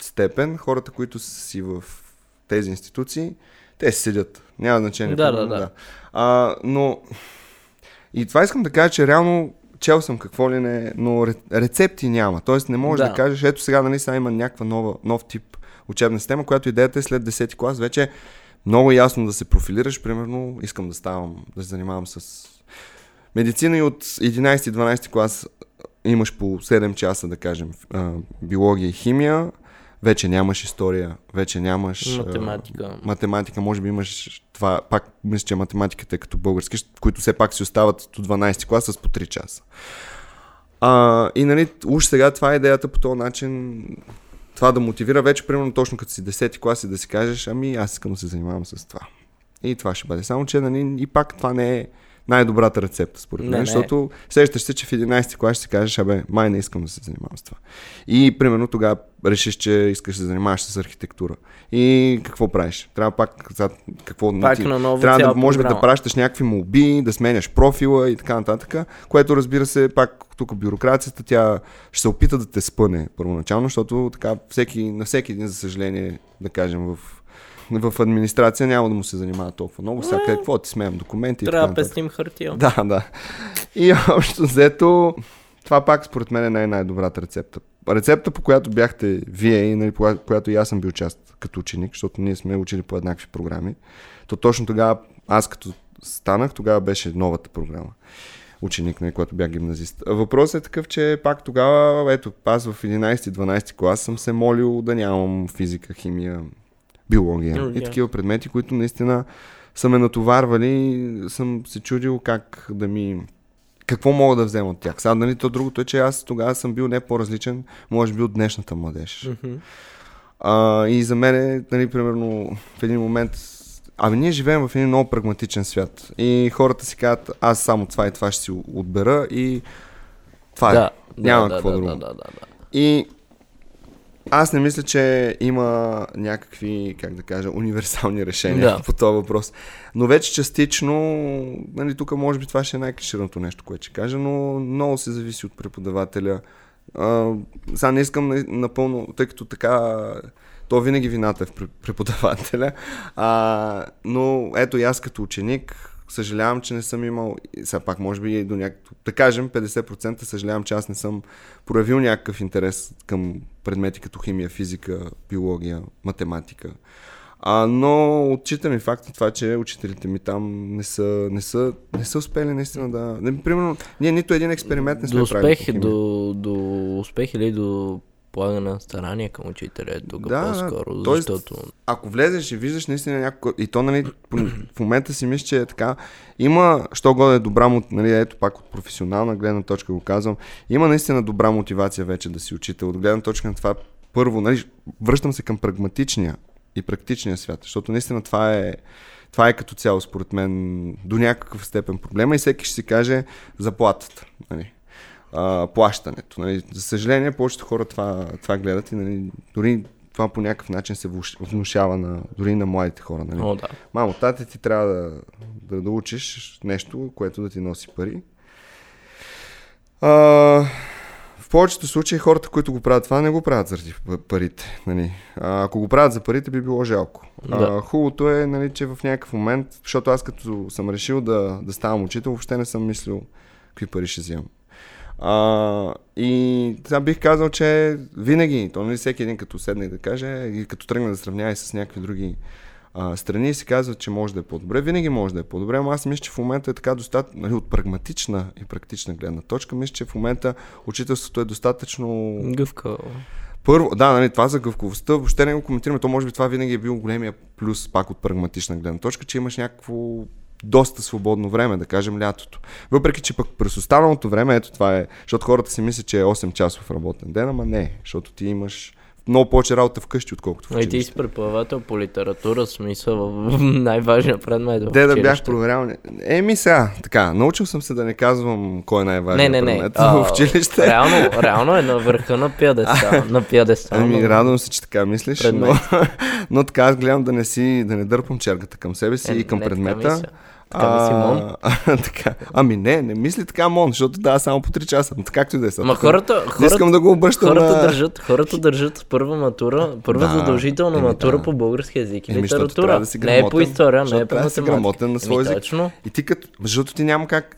степен хората, които са си в тези институции, те седят. Няма значение. Да, примерно, да, да. А, но и това искам да кажа, че реално чел съм какво ли не, но ре- рецепти няма. Тоест не можеш да, Да. кажеш, ето сега нали сега има някаква нова, нов тип учебна система, която идеята е след 10 клас вече много ясно да се профилираш. Примерно искам да ставам, да се занимавам с медицина и от 11-12 клас имаш по 7 часа, да кажем, биология и химия. Вече нямаш история, вече нямаш... а, Математика. математика, може би имаш това, пак мисля, че математиката е като български, които все пак си остават до 12 класа с по 3 часа. А, и нали, уж сега това е идеята по този начин, това да мотивира вече, примерно точно като си 10 клас и да си кажеш, ами аз искам да се занимавам с това. И това ще бъде. Само, че нали, и пак това не е най-добрата рецепта, според мен, не. защото сещаш се, че в 11 клас ще си кажеш, абе, май не искам да се занимавам с това. И примерно тогава решиш, че искаш да се занимаваш с архитектура. И какво правиш? Трябва пак, за- какво Пак ти- на ново трябва да може би да пращаш някакви молби, да сменяш профила и така нататък, което разбира се, пак тук бюрокрацията, тя ще се опита да те спъне първоначално, защото така всеки, на всеки един, за съжаление, да кажем, в, в администрация няма да му се занимава толкова много. Сега какво ти смеем документи Трябва да пестим хартия. Да, да. И общо взето, това пак според мен е най- най-добрата рецепта. Рецепта, по която бяхте вие и нали, по коя- която и аз съм бил част като ученик, защото ние сме учили по еднакви програми, то точно тогава, аз като станах, тогава беше новата програма. Ученик, нали, когато бях гимназист. Въпросът е такъв, че пак тогава, ето, аз в 11-12 клас съм се молил да нямам физика, химия, биология Биология. и такива предмети, които наистина са ме натоварвали и съм се чудил как да ми... Какво мога да взема от тях? Сега, нали, то другото е, че аз тогава съм бил не по-различен, може би от днешната младеж. Мгм. А, и за мен, е, нали, примерно, в един момент... Ами ние живеем в един много прагматичен свят. И хората си казват, аз само това и това ще си отбера и това Да, е. Няма да, какво да, друго. Да, да, да, да. И аз не мисля, че има някакви, как да кажа, универсални решения Да. по този въпрос. Но вече частично, нали, тук може би това ще е най-клишираното нещо, което ще кажа, но много се зависи от преподавателя. А, сега не искам на- напълно, тъй като така, то винаги вината е в пре- преподавателя. А, но ето и аз като ученик, съжалявам, че не съм имал, сега пак може би и до някакво, да кажем 50% съжалявам, че аз не съм проявил някакъв интерес към предмети като химия, физика, биология, математика. А, но отчитам и факта това, че учителите ми там не са, не са, не са успели наистина да... Не, примерно, ние нито един експеримент не сме До правили. успех, химия. до, до успех или до полагане на старание към учителя е тук Да, по-скоро, тоест- защото... ако влезеш и виждаш наистина някой... И то, нали, в момента си мисля, че е така. Има, що годе е добра, нали, ето пак от професионална гледна точка го казвам, има наистина добра мотивация вече да си учител. От гледна точка на това, първо, нали, връщам се към прагматичния и практичния свят, защото наистина това е, това е като цяло, според мен, до някакъв степен проблема и всеки ще си каже заплатата. Нали а, плащането. Нали. За съжаление, повечето хора това, това гледат и нали, дори това по някакъв начин се внушава на, дори на младите хора. Нали. О, да. Мамо, тате ти трябва да, да, да учиш нещо, което да ти носи пари. А, в повечето случаи хората, които го правят това, не го правят заради парите. Нали. А, ако го правят за парите, би било жалко. Да. А, хубавото е, нали, че в някакъв момент, защото аз като съм решил да, да ставам учител, въобще не съм мислил какви пари ще взимам. А, и сега бих казал, че винаги, то нали всеки един като седне да каже, и като тръгне да сравнява и с някакви други а, страни и си казва, че може да е по-добре. Винаги може да е по-добре, но аз мисля, че в момента е така достатъчно, нали, от прагматична и практична гледна точка, мисля, че в момента учителството е достатъчно Гъвка. първо, да, нали, това за гъвковостта, въобще не го коментираме, то може би това винаги е бил големия плюс, пак от прагматична гледна точка, че имаш някакво доста свободно време, да кажем лятото. Въпреки, че пък през останалото време, ето това е, защото хората си мислят, че е 8 часов работен ден, ама не, защото ти имаш много повече работа вкъщи, отколкото в А и ти училище. си преподавател по литература, смисъл в най-важният предмет в Де да бях училище. проверял. Еми сега, така, научил съм се да не казвам кой е най-важният не, не. предмет а, в училище. Реално, реално е на върха на пиадестал. на пиадестал. Ами, но- радвам се, че така мислиш, но, Предмет. но така аз гледам да не си, да не дърпам чергата към себе си Е, и към не, така предмета. мисля. Така мисли Мон. а, така. Ами не, не мисли така Мон, защото да, само по 3 часа. Но както и да е. сега. Ма хората, хората, искам да го обръщам хората на... държат, хората държат първа матура, първа Да, задължителна еми матура да. по български язик и Еми, литература. да си не е по грамотен, история, не е по трябва да си математика. грамотен на своя език. Точно. И ти като... Защото ти няма как...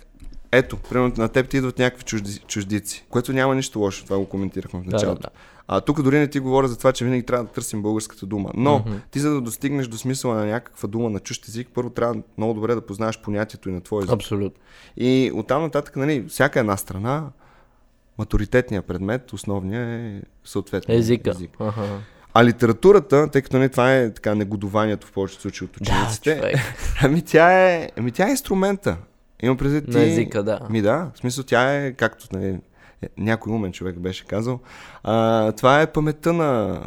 Ето, примерно на теб ти идват някакви чужди, чуждици, което няма нищо лошо, това го коментирахме в Да, началото. да, да. А тук дори не ти говоря за това, че винаги трябва да търсим българската дума. Но Мгм. ти за да достигнеш до смисъла на някаква дума на чужд език, първо трябва много добре да познаваш понятието и на твой език. Абсолютно. И оттам нататък, нали, всяка една страна, матуритетният предмет, основния е съответно Езика. език. Аха. А литературата, тъй като не, това е така негодованието в повечето случаи от Да, учениците, човек. ами, тя е, ами тя е инструмента. Имам предвид ти... На езика, да. Ми да, в смисъл тя е, както нали, някой умен човек беше казал, а, това е паметта на,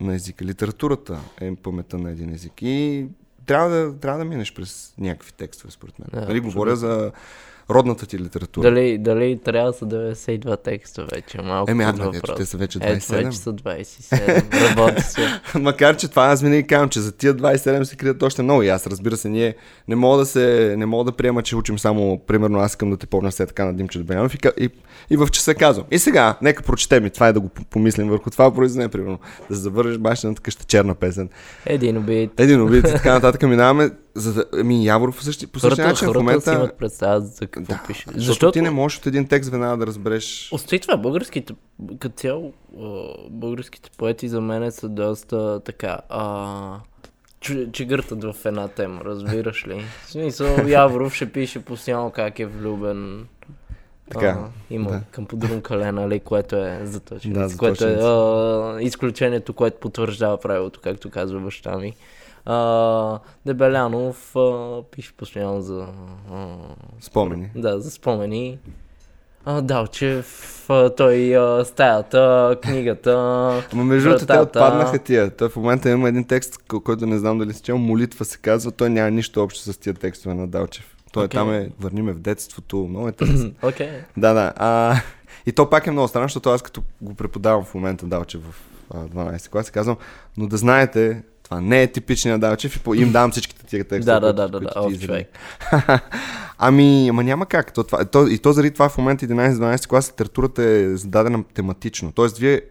на езика. Литературата е паметта на един език. И трябва да, трябва да минеш през някакви текстове, според мен. Да, нали, говоря за родната ти литература. Дали, дали трябва са 92 текста вече? Малко Еми, ами, ето, те са вече Ето 27. вече са 27. Работи се. Макар, че това аз винаги казвам, че за тия 27 се крият още много. И аз, разбира се, ние не мога да се, не мога да приема, че учим само, примерно, аз искам да те помня все така на Димчо Добрянов и, и, и в часа казвам. И сега, нека прочетем и това е да го помислим върху това произведение, примерно. Да завършиш бащината къща черна песен. Един убит. Един убит и така нататък минаваме. За да, ами Яворов по същия, по същия Хората, начин в хората момента... си имат представа за какво Да, пише. защото, Защото ти не можеш от един текст веднага да разбереш. Остави това, българските, като цяло, българските поети за мен са доста така, а, че, чегъртат в една тема, разбираш ли? В смисъл, Яворов ще пише постоянно как е влюбен. Така, а, има да. към подрункале, нали, което е заточено. Да, което е а, изключението, което потвърждава правилото, както казва баща ми. А, Дебелянов а, пише постоянно за а, Спомени. да, за спомени. А, Далчев, той а, стаята, книгата. Ама между другото, те отпаднаха тия. Той в момента има един текст, който не знам дали си чел, молитва се казва, той няма нищо общо с тия текстове на Далчев. Той Окей. там е, върни ме в детството, много е интересно. Окей. да, да. А, и то пак е много странно, защото аз като го преподавам в момента Далчев в а, 12 клас, казвам, но да знаете, това не е типичният Далчев и им давам всичките тия текстове. Да, да, да, да, да, човек. ами, ама няма как. То, това, то, и то заради това в момента 11-12 клас литературата е зададена тематично. Тоест, вие,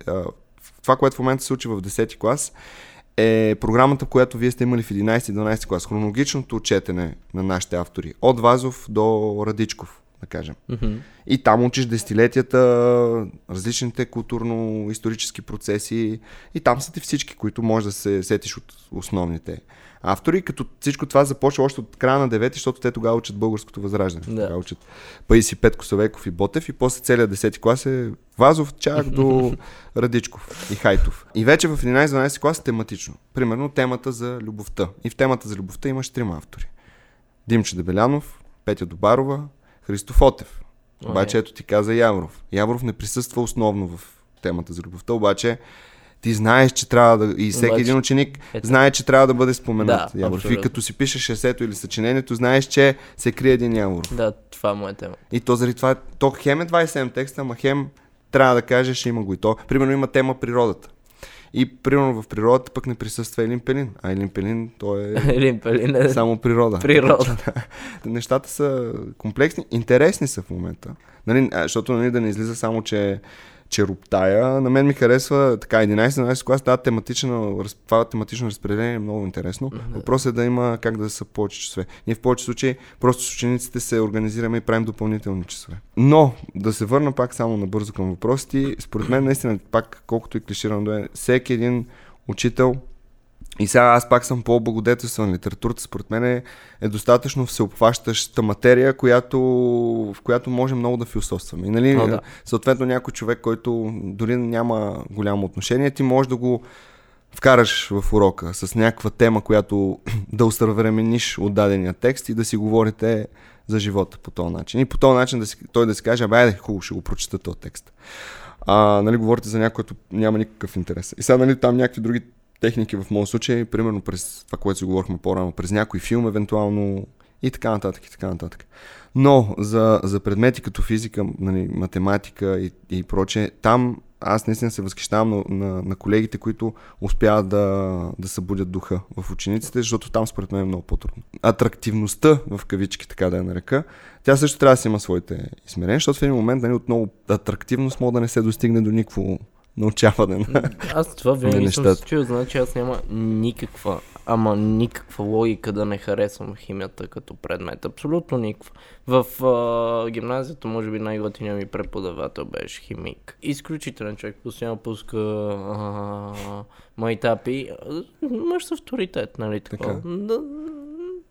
това, което в момента се случи в 10 клас, е програмата, която вие сте имали в 11-12 клас. Хронологичното четене на нашите автори. От Вазов до Радичков. Да кажем. Мгм. И там учиш десетилетията, различните културно-исторически процеси и там са ти всички, които може да се сетиш от основните автори, като всичко това започва още от края на 9, защото те тогава учат българското възраждане. Да. Тогава учат Паиси Петко Савеков и Ботев и после целият 10 клас е Вазов чак до Радичков и Хайтов. И вече в 11-12 клас е тематично. Примерно темата за любовта. И в темата за любовта имаш трима автори. Димчо Дебелянов, Петя Добарова, Христо Фотев. О, Обаче ето ти каза Явров. Явров не присъства основно в темата за любовта, обаче ти знаеш, че трябва да... И всеки Обаче- един ученик Ето. знае, че трябва да бъде споменат Да, Яворов. И като си пишеш есето или съчинението, знаеш, че се крие един Яворов. Да, това му е тема. И то заради това, то хем е 27 текста, ама хем трябва да кажеш, има го и то. Примерно има тема природата. И примерно в природата пък не присъства Елин Пелин. А Елин Пелин, той е Елин Пелин е само природа. природа. Нещата са комплексни, интересни са в момента. Нали, защото нали, да не излиза само, че че руптая. На мен ми харесва така 11-12 клас, да, тематично, това тематично разпределение е много интересно. Въпросът е да има как да са повече часове. Ние в повече случаи просто с учениците се организираме и правим допълнителни часове. Но, да се върна пак само набързо към въпросите, според мен наистина пак, колкото и клиширано да е, всеки един учител и сега аз пак съм по-благодетелстван. Литературата според мен е, е достатъчно всеобхващаща материя, която, в която може много да философстваме. И нали, О, да. съответно някой човек, който дори няма голямо отношение, ти може да го вкараш в урока с някаква тема, която да усъвремениш от дадения текст и да си говорите за живота по този начин. И по този начин да си, той да си каже, абе, айде, хубаво, ще го прочета този текст. А, нали, говорите за някой, който няма никакъв интерес. И сега, нали, там някакви други техники в моят случай, примерно през това, което си говорихме по-рано, през някой филм, евентуално и така нататък, и така нататък. Но за, за предмети като физика, нали, математика и, и прочее, там аз наистина се възхищавам на, на, на колегите, които успяват да, да събудят духа в учениците, защото там според мен е много по-трудно. Атрактивността, в кавички, така да я нарека, тя също трябва да си има своите измерения, защото в един момент нали, отново атрактивност може да не се достигне до никакво научаване на... Аз това винаги съм се чул, значи аз няма никаква, ама никаква логика да не харесвам химията като предмет. Абсолютно никаква. В а, гимназията, може би най-готиният ми преподавател беше химик. Изключителен човек, постоянно пуска а, майтапи. Мъж с авторитет, нали така? Така. Да,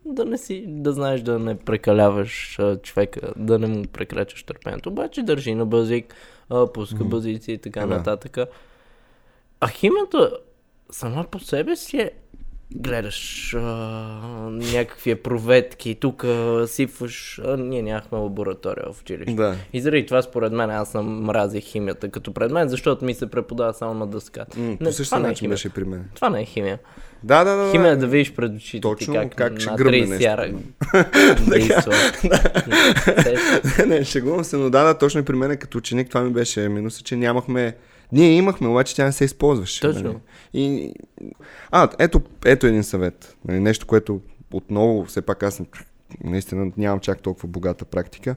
да не си, да знаеш да не прекаляваш а, човека, да не му прекрачаш търпението. Обаче държи на базик, а, пуска базици и така Да. нататък. А химията сама по себе си е гледаш а, някакви проветки, тук сипваш, а, ние нямахме лаборатория в училище. Да. И заради това според мен аз съм мразих химията като предмет, защото ми се преподава само на дъската. М, Не, по същия е начин химия. беше при мен. Това не е химия. Да, да, да. да. Химия е да видиш пред очите Точно ти как, как ще гръмне 30 нещо. яра действа. Сещаш? не, шегувам се, но да, да, точно при мен като ученик това ми беше минуса, че нямахме... Ние имахме, обаче тя не се използваше. Точно. Нали? И... А, ето, ето един съвет. Нали, нещо, което отново, все пак аз наистина нямам чак толкова богата практика.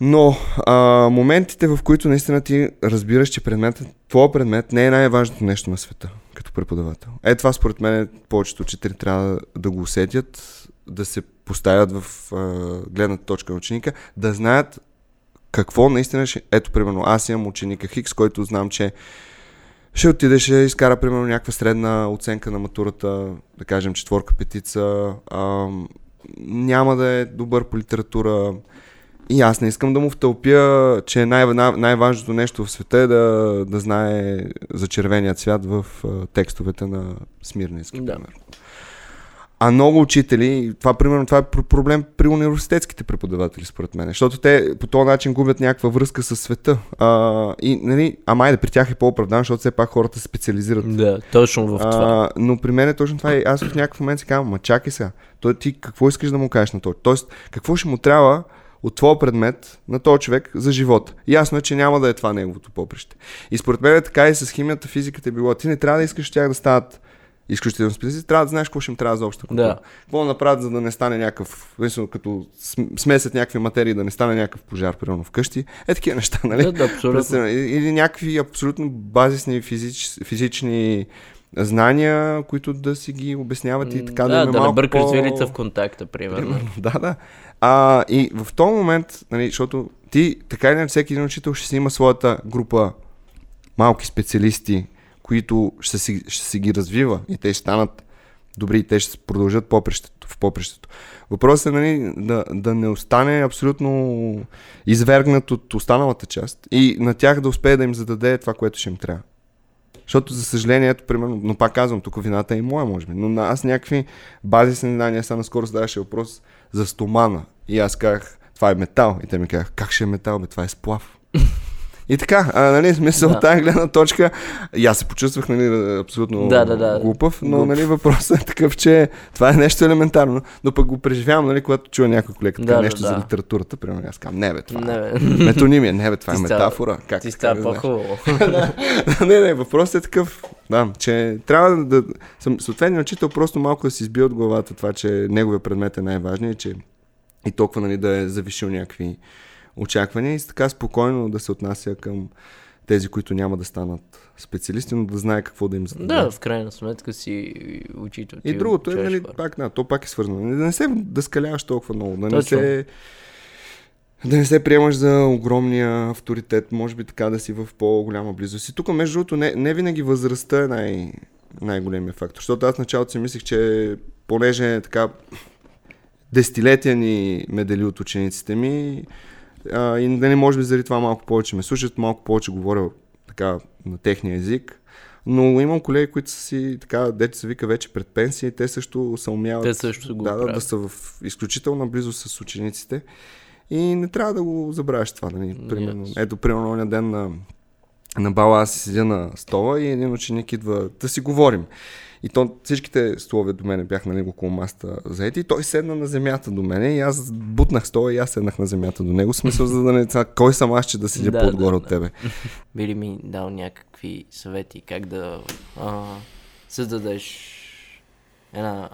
Но а, моментите, в които наистина ти разбираш, че предметът, твой предмет не е най-важното нещо на света, като преподавател. Е, това според мен повечето учители трябва да го усетят, да се поставят в а, гледната точка на ученика, да знаят какво наистина ще... Ето, примерно, аз имам ученика Хикс, който знам, че ще отиде, ще изкара, примерно, някаква средна оценка на матурата, да кажем, четворка, петица, а, няма да е добър по литература. И аз не искам да му втълпя, че най- най- най-важното нещо в света е да, да знае за червения цвят в а, текстовете на Смирненски, Да. примерно. А много учители, това примерно това е пр- проблем при университетските преподаватели, според мен, защото те по този начин губят някаква връзка с света. А, и, нали, ама айде, при тях е по-оправдано, защото все пак хората се специализират. Да, точно в това. А, но при мен е точно това. И аз в някакъв момент си казвам, ма чакай сега, той ти какво искаш да му кажеш на този? Тоест, какво ще му трябва от твоя предмет на този човек за живота. Ясно е, че няма да е това неговото поприще. И според мен е така и с химията, физиката е било. Ти не трябва да искаш тях да стават изключително специалисти, трябва да знаеш какво ще им трябва за обща култура. Да. Какво да направят, за да не стане някакъв, като см- смесят някакви материи, да не стане някакъв пожар, примерно вкъщи. Е такива неща, нали? Да, да, абсолютно. Или някакви абсолютно базисни физич, физични знания, които да си ги обясняват и така да, да, е да не бъркаш по... в контакта, примерно. Примерно, да, да. А, и в този момент, нали, защото ти, така или всеки един учител ще си има своята група малки специалисти, които ще си, ще си ги развива и те ще станат добри и те ще продължат попрещето, в попрещето. Въпросът е нали, да, да не остане абсолютно извергнат от останалата част и на тях да успее да им зададе това, което ще им трябва. Защото, за съжаление, ето, примерно, но пак казвам, тук вината е и моя, може би. Но аз някакви базисни знания, сега наскоро задаваше въпрос за стомана. И аз казах, това е метал. И те ми казаха, как ще е метал, бе, това е сплав. И така, а, нали, смисъл Да. тази гледна точка, и аз се почувствах, нали, абсолютно Да, да, да. глупав, но, Глуп. нали, въпросът е такъв, че това е нещо елементарно, но пък го преживявам, нали, когато чуя някой колега Да, да, нещо за да. литературата, примерно, аз казвам, не бе, това Не, е. бе. Метонимия, не бе, това е метафора. Как, Ти става по-хубаво. не, не, въпросът е такъв, да, че трябва да, да съм съответният учител просто малко да си избие от главата това, че неговия предмет е най-важният че и толкова нали, да е завишил някакви очаквания и така спокойно да се отнася към тези, които няма да станат специалисти, но да знае какво да им зададе. Да, в крайна сметка си учител. И другото е, нали, пак, да, то пак е свързано. Да не се да скаляваш толкова много, да не Точно. се да не се приемаш за огромния авторитет, може би така да си в по-голяма близост. И тук, между другото, не, не винаги възрастта е най- най-големия фактор. Защото аз началото си мислех, че понеже така десетилетия ни медали от учениците ми а, и да не може би заради това малко повече ме слушат, малко повече говоря така на техния език. Но имам колеги, които са си така, дете се вика вече пред пенсия те също са умяват Те също го да, да, да са в изключителна близост с учениците. И не трябва да го забравяш това. Нали? Примерно, Yes. Ето, примерно, оня ден на, на бала аз седя на стола и един ученик идва да си говорим. И то, всичките столове до мене бяха нали, около маста заети и той седна на земята до мене и аз бутнах стола и аз седнах на земята до него. Смисъл, за да не... това, Кой съм аз, че да седя Да, по-отгоре да, от да. тебе? Би ли ми дал някакви съвети как да а, създадеш една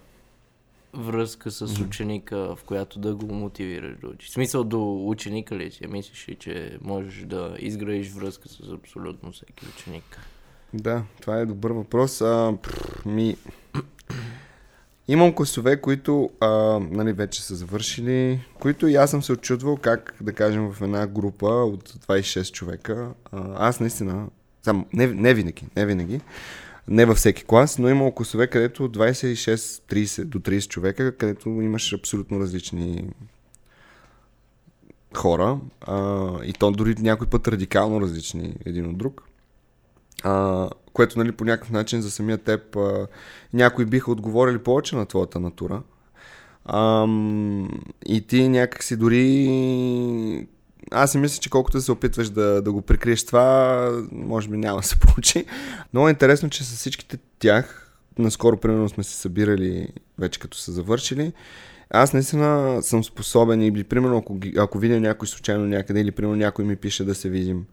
връзка с ученика, в която да го мотивираш да учи? В смисъл до ученика ли си? Мислиш ли, че можеш да изградиш връзка с абсолютно всеки ученик? Да, това е добър въпрос. А, пф, ми... Имам класове, които а, нали, вече са завършили, които и аз съм се очудвал как, да кажем, в една група от 26 човека, а, аз наистина, сам, не, не винаги, не винаги, не във всеки клас, но имам класове, където 26-30 до 30 човека, където имаш абсолютно различни хора, а, и то дори някой път радикално различни един от друг а, което нали, по някакъв начин за самия теб а, някои биха отговорили повече на твоята натура. Ам, и ти някакси дори... Аз си мисля, че колкото се опитваш да, да го прикриеш това, може би няма да се получи. Много е интересно, че с всичките тях, наскоро примерно сме се събирали, вече като са завършили, аз наистина съм способен или примерно ако, ако видя някой случайно някъде или примерно някой ми пише да се видим,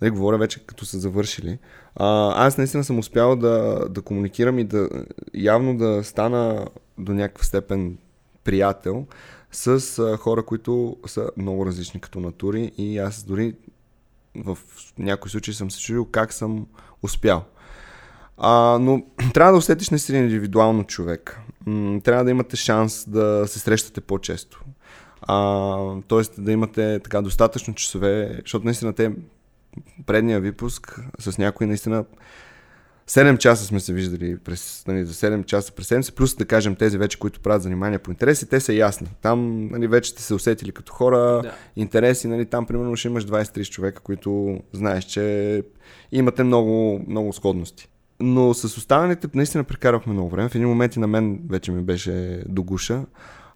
да говоря вече като са завършили. А, аз наистина съм успял да, да комуникирам и да явно да стана до някаква степен приятел с а, хора, които са много различни като натури и аз дори в някои случаи съм се чудил как съм успял. А, но трябва да усетиш наистина индивидуално човек. М, трябва да имате шанс да се срещате по-често. А, тоест да имате така достатъчно часове, защото наистина те предния випуск с някой наистина 7 часа сме се виждали през, нали, за 7 часа през седмица, плюс да кажем тези вече, които правят занимания по интереси, те са ясни. Там нали, вече сте се усетили като хора, Да. интереси, нали, там примерно ще имаш 20-30 човека, които знаеш, че имате много, много сходности. Но с останалите наистина прекарахме много време. В един момент и на мен вече ми беше до гуша.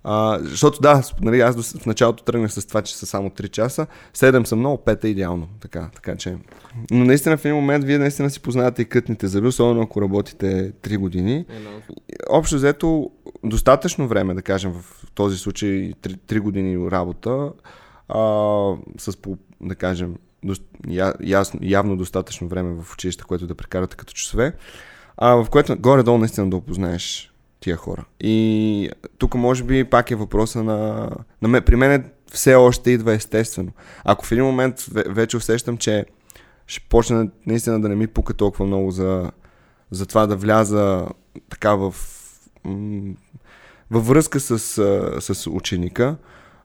А, защото да, нали, аз в началото тръгнах с това, че са само 3 часа. 7 са много, 5 е идеално. Така, така че. Но наистина в един момент вие наистина си познавате и кътните зъби, особено ако работите 3 години. Общо взето, достатъчно време, да кажем, в този случай 3, 3 години работа, а, с, по, да кажем, я, ясно, явно достатъчно време в училище, което да прекарате като часове, а, в което горе-долу наистина да опознаеш тия хора. И тук може би пак е въпроса на... на ме, при мен все още идва естествено. Ако в един момент ве- вече усещам, че ще почне наистина да не ми пука толкова много за, за това да вляза така в, във връзка с, с ученика,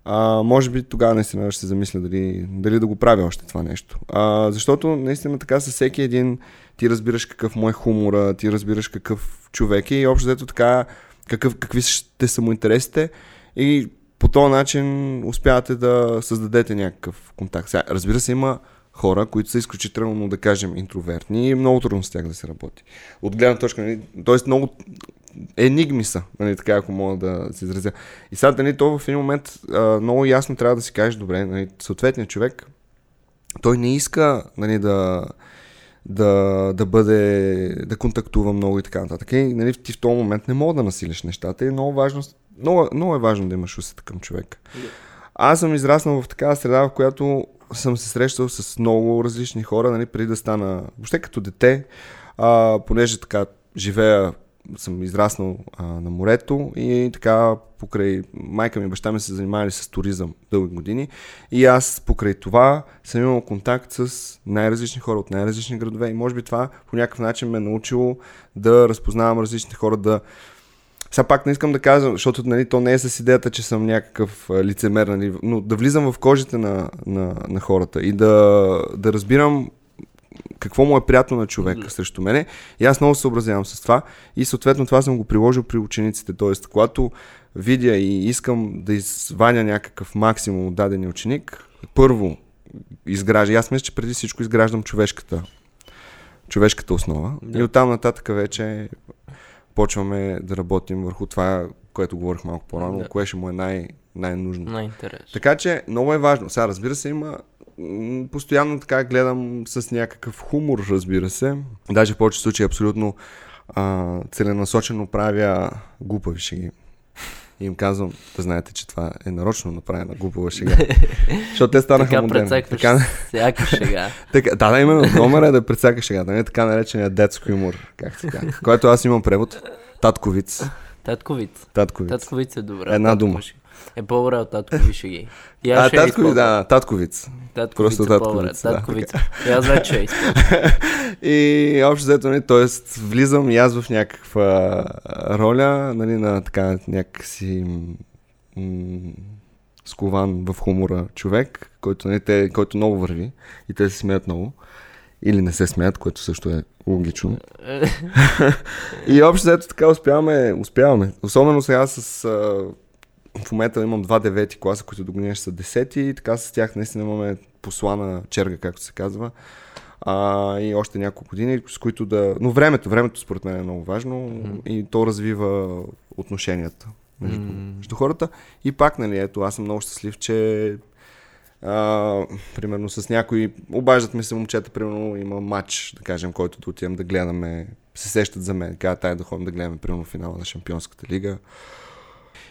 а, може би тогава наистина ще се замисля дали, дали да го правя още това нещо. А, защото наистина така със всеки един ти разбираш какъв му е ти разбираш какъв човек е и общо взето така какъв, какви ще са му интересите и по този начин успявате да създадете някакъв контакт. Сега, разбира се, има хора, които са изключително, да кажем, интровертни и много трудно с тях да се работи. От гледна точка, нали, т.е. много енигми са, нали, така ако мога да се изразя. И сега, нали, то в един момент а, много ясно трябва да си кажеш, добре, нали, съответният човек, той не иска нали, да, да, да бъде, да контактува много и така нататък. И нали, ти в този момент не мога да насилиш нещата и е много важно, много, много е важно да имаш усета към човека. Аз съм израснал в такава среда, в която съм се срещал с много различни хора, нали, преди да стана, въобще като дете, а, понеже така живея съм израснал а, на морето и така покрай майка ми и баща ми се занимавали с туризъм дълги години и аз покрай това съм имал контакт с най-различни хора от най-различни градове и може би това по някакъв начин ме е научило да разпознавам различните хора, да сега пак не искам да кажа, защото нали, то не е с идеята, че съм някакъв лицемер, нали, но да влизам в кожите на, на, на хората и да, да разбирам какво му е приятно на човека mm-hmm. срещу мене. И аз много съобразявам с това. И съответно това съм го приложил при учениците. Тоест, когато видя и искам да извадя някакъв максимум от дадения ученик, първо изгражда. Аз мисля, че преди всичко изграждам човешката, човешката основа. Да. И оттам нататък вече почваме да работим върху това, което говорих малко по-рано, да. кое ще му е най- най-нужно. Най-интересно. Така че много е важно. Сега, разбира се, има постоянно така гледам с някакъв хумор, разбира се. Даже в повече случаи абсолютно а, целенасочено правя глупави шеги. И им казвам, да знаете, че това е нарочно направена глупава шега. Защото те станаха така модерни. Така всяка шега. така, да, да, именно. Номер е да прецака шега. Да не е така наречения детски юмор, как се казва. Който аз имам превод. Татковиц. Татковиц. Татковиц. Татковиц е добре. Една дума. Е по-добре от таткови шеги. И аз а, таткови, да, татковиц. Татковица, Просто татковиц. Да, татковица. И аз вече ще И общо взето, нали, т.е. влизам и аз в някаква роля, нали, на така някакси м- скован в хумора човек, който, нали, те, който много върви и те се смеят много. Или не се смеят, което също е логично. и общо взето така успяваме, успяваме. Особено сега с в момента имам два девети класа, които до година са десети и така с тях наистина имаме послана черга, както се казва. А, и още няколко години, с които да... Но времето, времето според мен е много важно mm. и то развива отношенията между, mm. между хората. И пак, нали, ето, аз съм много щастлив, че а, примерно с някои, обаждат ми се момчета, примерно има матч, да кажем, който да отидем да гледаме, се сещат за мен, казват, тай да ходим да гледаме, примерно финала на Шампионската лига.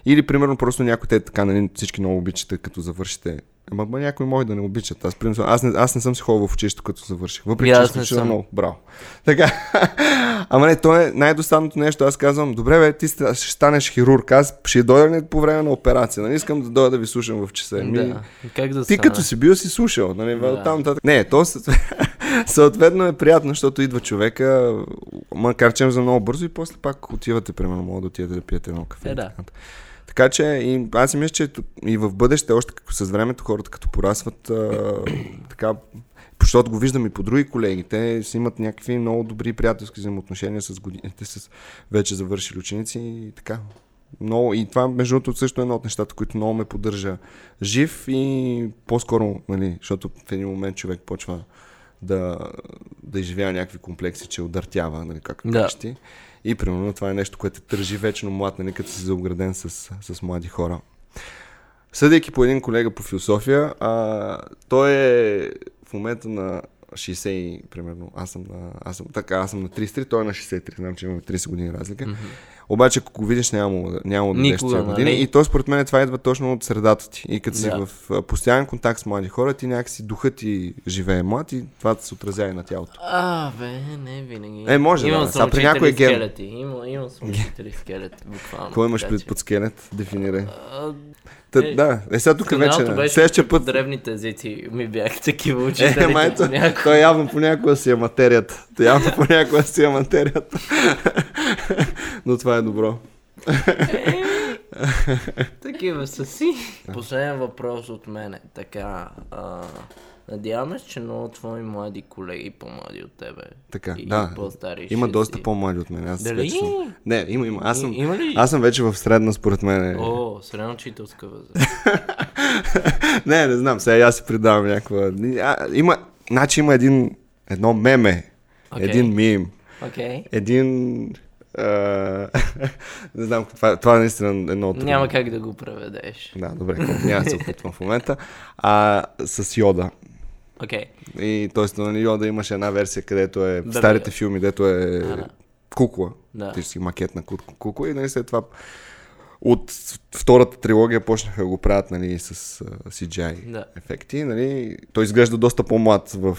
Или, примерно, просто някой те така, нали, всички много обичате, като завършите. Ама ма, някой може да не обичат. Аз, примерно, аз, не, аз не съм си ходил в училище, като завърших. Въпреки, че изключително много. Браво. Така. Ама не, то е най-достанното нещо. Аз казвам, добре, бе, ти ще станеш хирург. Аз ще дойда ли по време на операция? Нали, искам да дойда да ви слушам в часа. Ми, да. Как да ти стане? като си бил си слушал. Нали, да. там, татък. Не, то съответно е приятно, защото идва човека, макар че за много бързо и после пак отивате, примерно, мога да отидете да пиете едно кафе. Е, да. Така че и, аз си мисля, че и в бъдеще, още с времето, хората като порасват, а, така, защото го виждам и по други колеги, те си имат някакви много добри приятелски взаимоотношения с годините, с вече завършили ученици и така. Много, и това, между другото, също е едно от нещата, които много ме поддържа жив и по-скоро, нали, защото в един момент човек почва да, да изживява някакви комплекси, че удъртява, нали, както да. ти. И примерно това е нещо, което тържи вечно млад, нали, като си заобграден с, с млади хора. Съдейки по един колега по философия, а, той е в момента на 60, примерно, аз съм на, аз съм, така, аз съм на 33, той е на 63, знам, че имаме 30 години разлика. Mm-hmm. Обаче, ако го видиш, няма, няма да дадеш години. Нали? И то според мен това идва точно от средата ти. И като да. си в постоянен контакт с млади хора, ти някакси духът ти живее млад и това се отразява и на тялото. А, бе, не винаги. Е, може имам да. Сега при някой ген. Скелети. Има, имам съм учители скелет, буквално. Какво имаш пред под скелет? Дефинирай. Та, е, да, е сега тук вече. Беше Следващия път. Древните езици ми бяха такива учители. Е, майто, някой... той явно понякога си е материята. Той явно понякога си е материята. Но това е добро. Такива са си. Последен въпрос от мене. Така, а, надяваме се, че много твои млади колеги, по-млади от тебе. Така, и да. по-стари. Има доста си- по-млади от мен. Аз Дали? вече съм... Не, има, има. Аз съм, И- има ли? аз съм вече в средна, според мен. О, средна учителска възраст. не, не знам, сега аз си придавам някаква... А, има, значи има един, едно меме, Окей. един мим, Окей. един... Не знам, това, това е наистина едно от... Няма как да го преведеш. Да, добре, няма да се опитвам в момента. А, с Йода. Окей. И т.е. на Йода имаше една версия, където е в Да, старите бе. филми, дето е А, да. кукла. Да. Ти си макет на ку- кукла и нали след това от втората трилогия почнаха да го правят нали, с CGI Да. ефекти. Нали. Той изглежда доста по-млад в,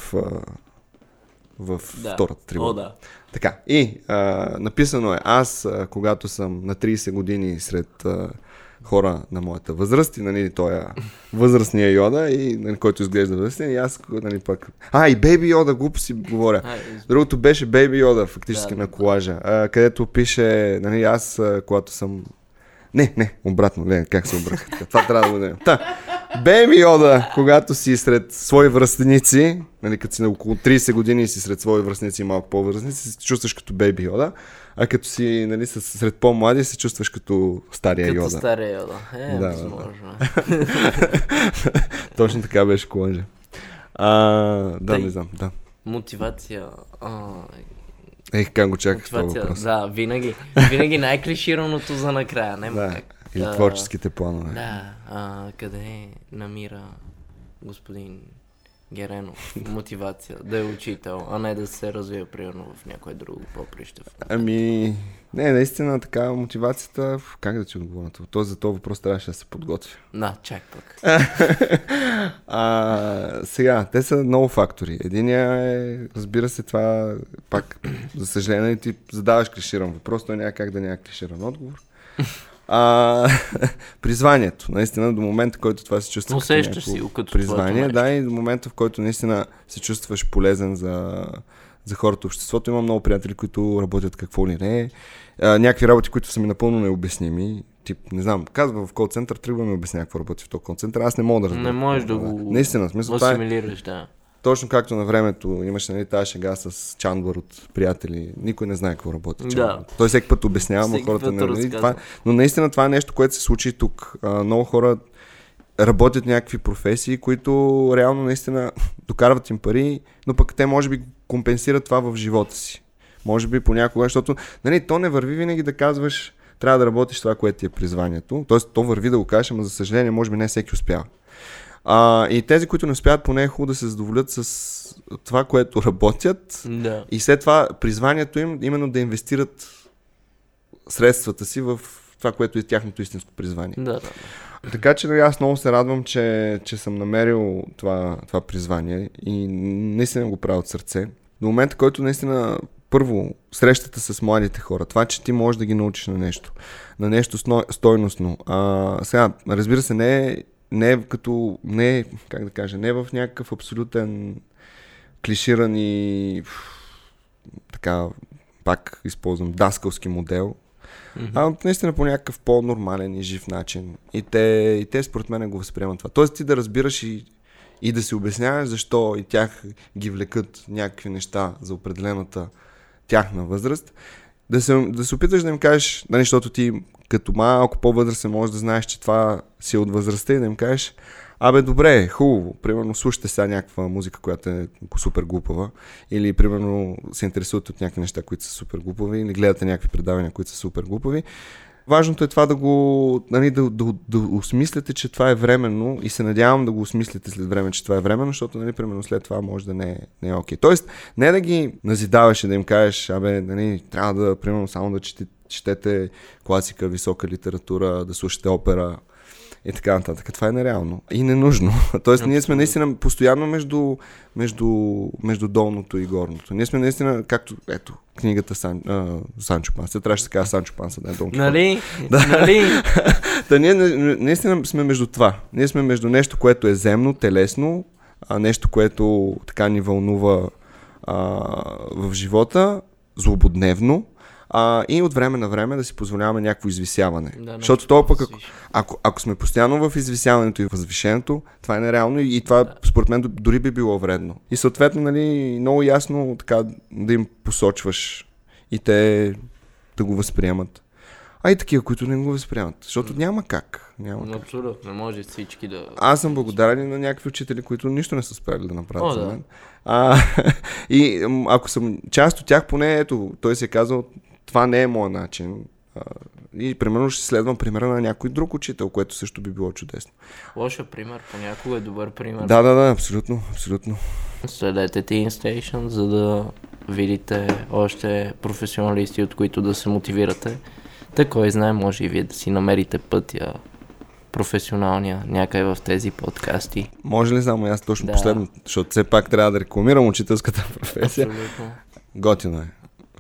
в Да. втората О, трилогия. да. Така, и а, написано е, аз, а, когато съм на 30 години сред а, хора на моята възраст, и нали, той е възрастния Йода, и, нали, който изглежда възрастен, и аз нали, пък... А, и Бейби Йода, глупо си говоря. Другото беше Бейби Йода, фактически Да, на колажа, а, където пише, нали, аз, а, когато съм... Не, не, обратно, не, как се обръках. така. Това трябва да го дадем. Та, Бейби Йода, когато си сред свои връстеници, нали, като си на около 30 години и си сред свои връстници и малко по-връстници, се чувстваш като Бейби Йода, а като си нали, сред по-млади се чувстваш като стария Като Йода. стария Йода. Е, Да, да, възможно. Точно така беше колажа. А, да, Тъй. не знам, да. Мотивация. А, Ех, как го чаках това въпрос. Да, винаги. Винаги най-клишираното за накрая. Няма Да, как. Или А, творческите планове. Да, а, къде намира господин Геренов мотивация да е учител, а не да се развие примерно в някое друго поприще. Ами, не, наистина така мотивацията, как да ти отговоря на? Този за този въпрос трябваше да се подготвя. Да, чак пък. А, сега, те са много фактори. Единия е, разбира се, това пак, за съжаление, ти задаваш клиширан въпрос, той няма как да няма клиширан отговор. А, призванието, наистина, до момента, който това се чувства като усещаш някакво си като призвание, да, и до момента, в който наистина се чувстваш полезен за, за хората в обществото. Има много приятели, които работят какво ли не. А, някакви работи, които са ми напълно необясними. Тип, не знам, казва в кол център, тръгва ми обясня какво работи в този кол център. Аз не мога да разбера. Не можеш да какво го Наистина, смисъл, това е, да. Точно както на времето имаше нали, тази шега с Чандлър от приятели. Никой не знае какво работи. Да. Чандлър. Той всеки път обяснява, но хората не. Нали, това, но наистина това е нещо, което се случи тук. А, много хора работят някакви професии, които реално наистина докарват им пари, но пък те може би компенсират това в живота си. Може би понякога, защото нали, то не върви винаги да казваш трябва да работиш това, което ти е призванието. Тоест, то върви да го кажеш, но за съжаление, може би не всеки успява. А, и тези, които не успяват, поне е хубаво да се задоволят с това, което работят Да. и след това призванието им именно да инвестират средствата си в това, което е тяхното истинско призвание. Да, да. Така че нали, аз много се радвам, че, че съм намерил това, това призвание и наистина го правя от сърце. До момента, който наистина първо срещата с младите хора, това, че ти можеш да ги научиш на нещо, на нещо стойностно. А, сега, разбира се, не е, не е като, не е, как да кажа, не е в някакъв абсолютен клиширан и така, пак използвам даскалски модел, а наистина по някакъв по-нормален и жив начин. И те, и те според мен го възприемат това. Тоест ти да разбираш и, и да си обясняваш защо и тях ги влекат някакви неща за определената тяхна възраст. Да се, да се опиташ да им кажеш, нали, защото ти като малко по-възрастен можеш да знаеш, че това си е от възрастта и да им кажеш, абе добре, хубаво, примерно слушате сега някаква музика, която е супер глупава, или примерно се интересувате от някакви неща, които са супер глупави, или гледате някакви предавания, които са супер глупави. Важното е това да го, нали, да, да, да осмислите, че това е временно и се надявам да го осмислите след време, че това е временно, защото, нали, примерно след това може да не, е- не е окей. Тоест, не да ги назидаваш и да им кажеш, абе, нали, трябва да, примерно, само да четете, четете класика, висока литература, да слушате опера, и така нататък. Това е нереално и ненужно. Тоест, ние сме наистина постоянно между, между, между долното и горното. Ние сме наистина, както, ето, книгата Сан, а, Санчо Панса. Трябваше да се казва Санчо Панса, не Дон Кихот. Нали? Нали? Та ние на- на- наистина сме между това. Ние сме между нещо, което е земно, телесно, а нещо, което така ни вълнува а, в живота, злободневно, а, и от време на време да си позволяваме някакво извисяване. Да, Защото това пък, ако, ако, ако сме постоянно в извисяването и възвишението, това е нереално и, и това според мен дори би било вредно. И съответно, нали, много ясно така да им посочваш и те да го възприемат. А и такива, които не го възприемат. Защото няма как. Няма как. Абсолютно, не може всички да... Аз съм благодарен на някакви учители, които нищо не са справили да направят О, за да. мен. А, и ако съм част от тях, поне ето, той се е казал, това не е моят начин. И примерно ще следвам примера на някой друг учител, което също би било чудесно. Лоша пример, понякога е добър пример. Да, да, да, абсолютно, абсолютно. Следете Teen Station, за да видите още професионалисти, от които да се мотивирате. Та кой знае, може и вие да си намерите пътя професионалния някъде в тези подкасти. Може ли само аз точно Да. последно, защото все пак трябва да рекламирам учителската професия. Абсолютно. Готино е.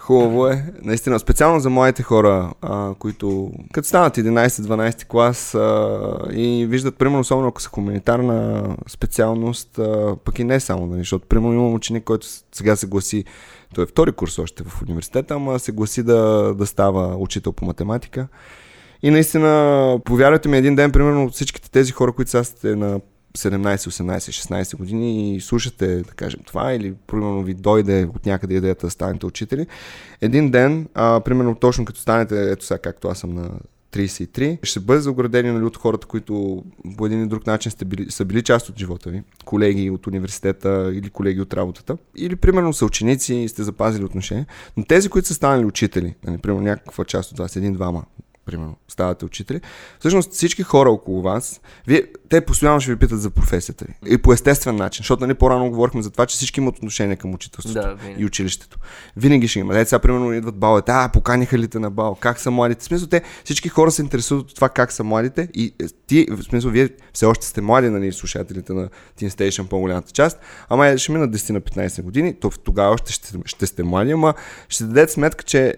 Хубаво е. Наистина, специално за младите хора, а, които като станат 11-12 клас а, и виждат, примерно, особено ако са хуманитарна специалност, а, пък и не само, нали, защото, примерно, имам ученик, който сега се гласи, той е втори курс още в университета, ама се гласи да, да става учител по математика. И наистина, повярвайте ми, един ден, примерно, всичките тези хора, които сега сте на 17, 18, 16 години и слушате, да кажем, това или примерно ви дойде от някъде идеята да станете учители, един ден, а, примерно точно като станете, ето сега както аз съм на 33, ще бъде оградени нали, от хората, които по един или друг начин сте били, са били част от живота ви, колеги от университета или колеги от работата, или примерно са ученици и сте запазили отношения, но тези, които са станали учители, нали, примерно някаква част от вас, един-двама, примерно, ставате учители, всъщност всички хора около вас, вие, те постоянно ще ви питат за професията ви. И по естествен начин, защото нали, по-рано говорихме за това, че всички имат отношение към учителството Да, винаги. и училището. Винаги ще има. Ето сега, примерно, идват балите, а, поканиха ли те на бал, как са младите. В смисъл, те, всички хора се интересуват от това как са младите и е, ти, в смисъл, вие все още сте млади, нали, слушателите на Teen Station, по-голямата част, ама е, ще минат 10 на 15 години, то тогава още ще, ще сте млади, ама ще дадете сметка, че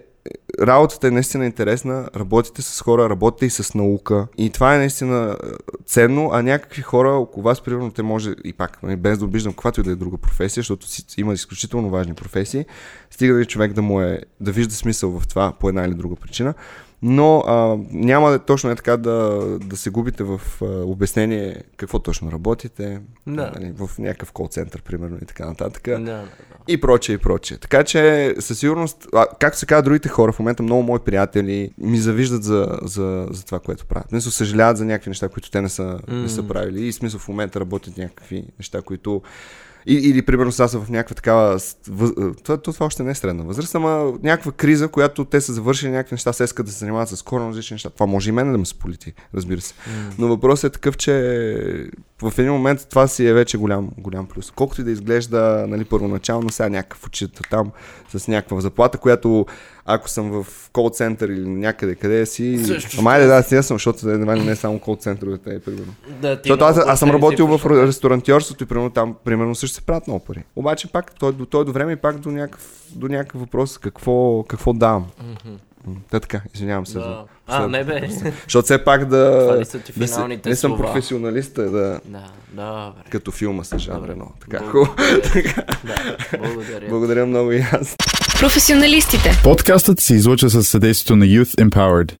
работата е наистина интересна, работите с хора, работите и с наука. И това е наистина е, ценно, а някакви хора около вас, примерно, те може и пак, нали, без да обиждам каквато и да е друга професия, защото си, има изключително важни професии, стига да човек да му е, да вижда смисъл в това по една или друга причина. Но а, няма да точно е така да, да се губите в а, обяснение какво точно работите, Да. нали, в някакъв кол-център, примерно, и така нататък. Да. И прочее, и прочее. Така че, със сигурност, а, както се казва, другите хора, в момента много мои приятели ми завиждат за, за, за това, което правят. Не съжаляват за някакви неща, които те не са, не са правили. И смисъл в момента работят някакви неща, които и, или, примерно, сега са в някаква такава... въз... Това, това, още не е средна възраст, ама някаква криза, която те са завършили някакви неща, се искат да се занимават с коренно различни неща. Това може и мен да ме сполити, разбира се. Но въпросът е такъв, че в един момент това си е вече голям, голям плюс. Колкото и да изглежда нали, първоначално, сега някакъв учител там с някаква заплата, която ако съм в кол-център или някъде къде си... Също Ама айде да, съм, защото едва ли не е само кол-центровете, е, примерно. Да, Защото аз, аз съм работил си в ресторантьорството и примерно там примерно също се правят много пари. Обаче пак той, до, той до време и пак до някакъв, до някакъв въпрос какво, какво давам. Мгм. Та така, извинявам се. За... Да. А, не бе. Защото все пак да... Това ли са ти да финалните не съм професионалист, а да... Да, добре. Като филма с Жан. Рено. Така, Благодаря. хубаво. Да, благодаря. Благодаря много и аз. Професионалистите. Подкастът се излъчва със съдействието на Youth Empowered.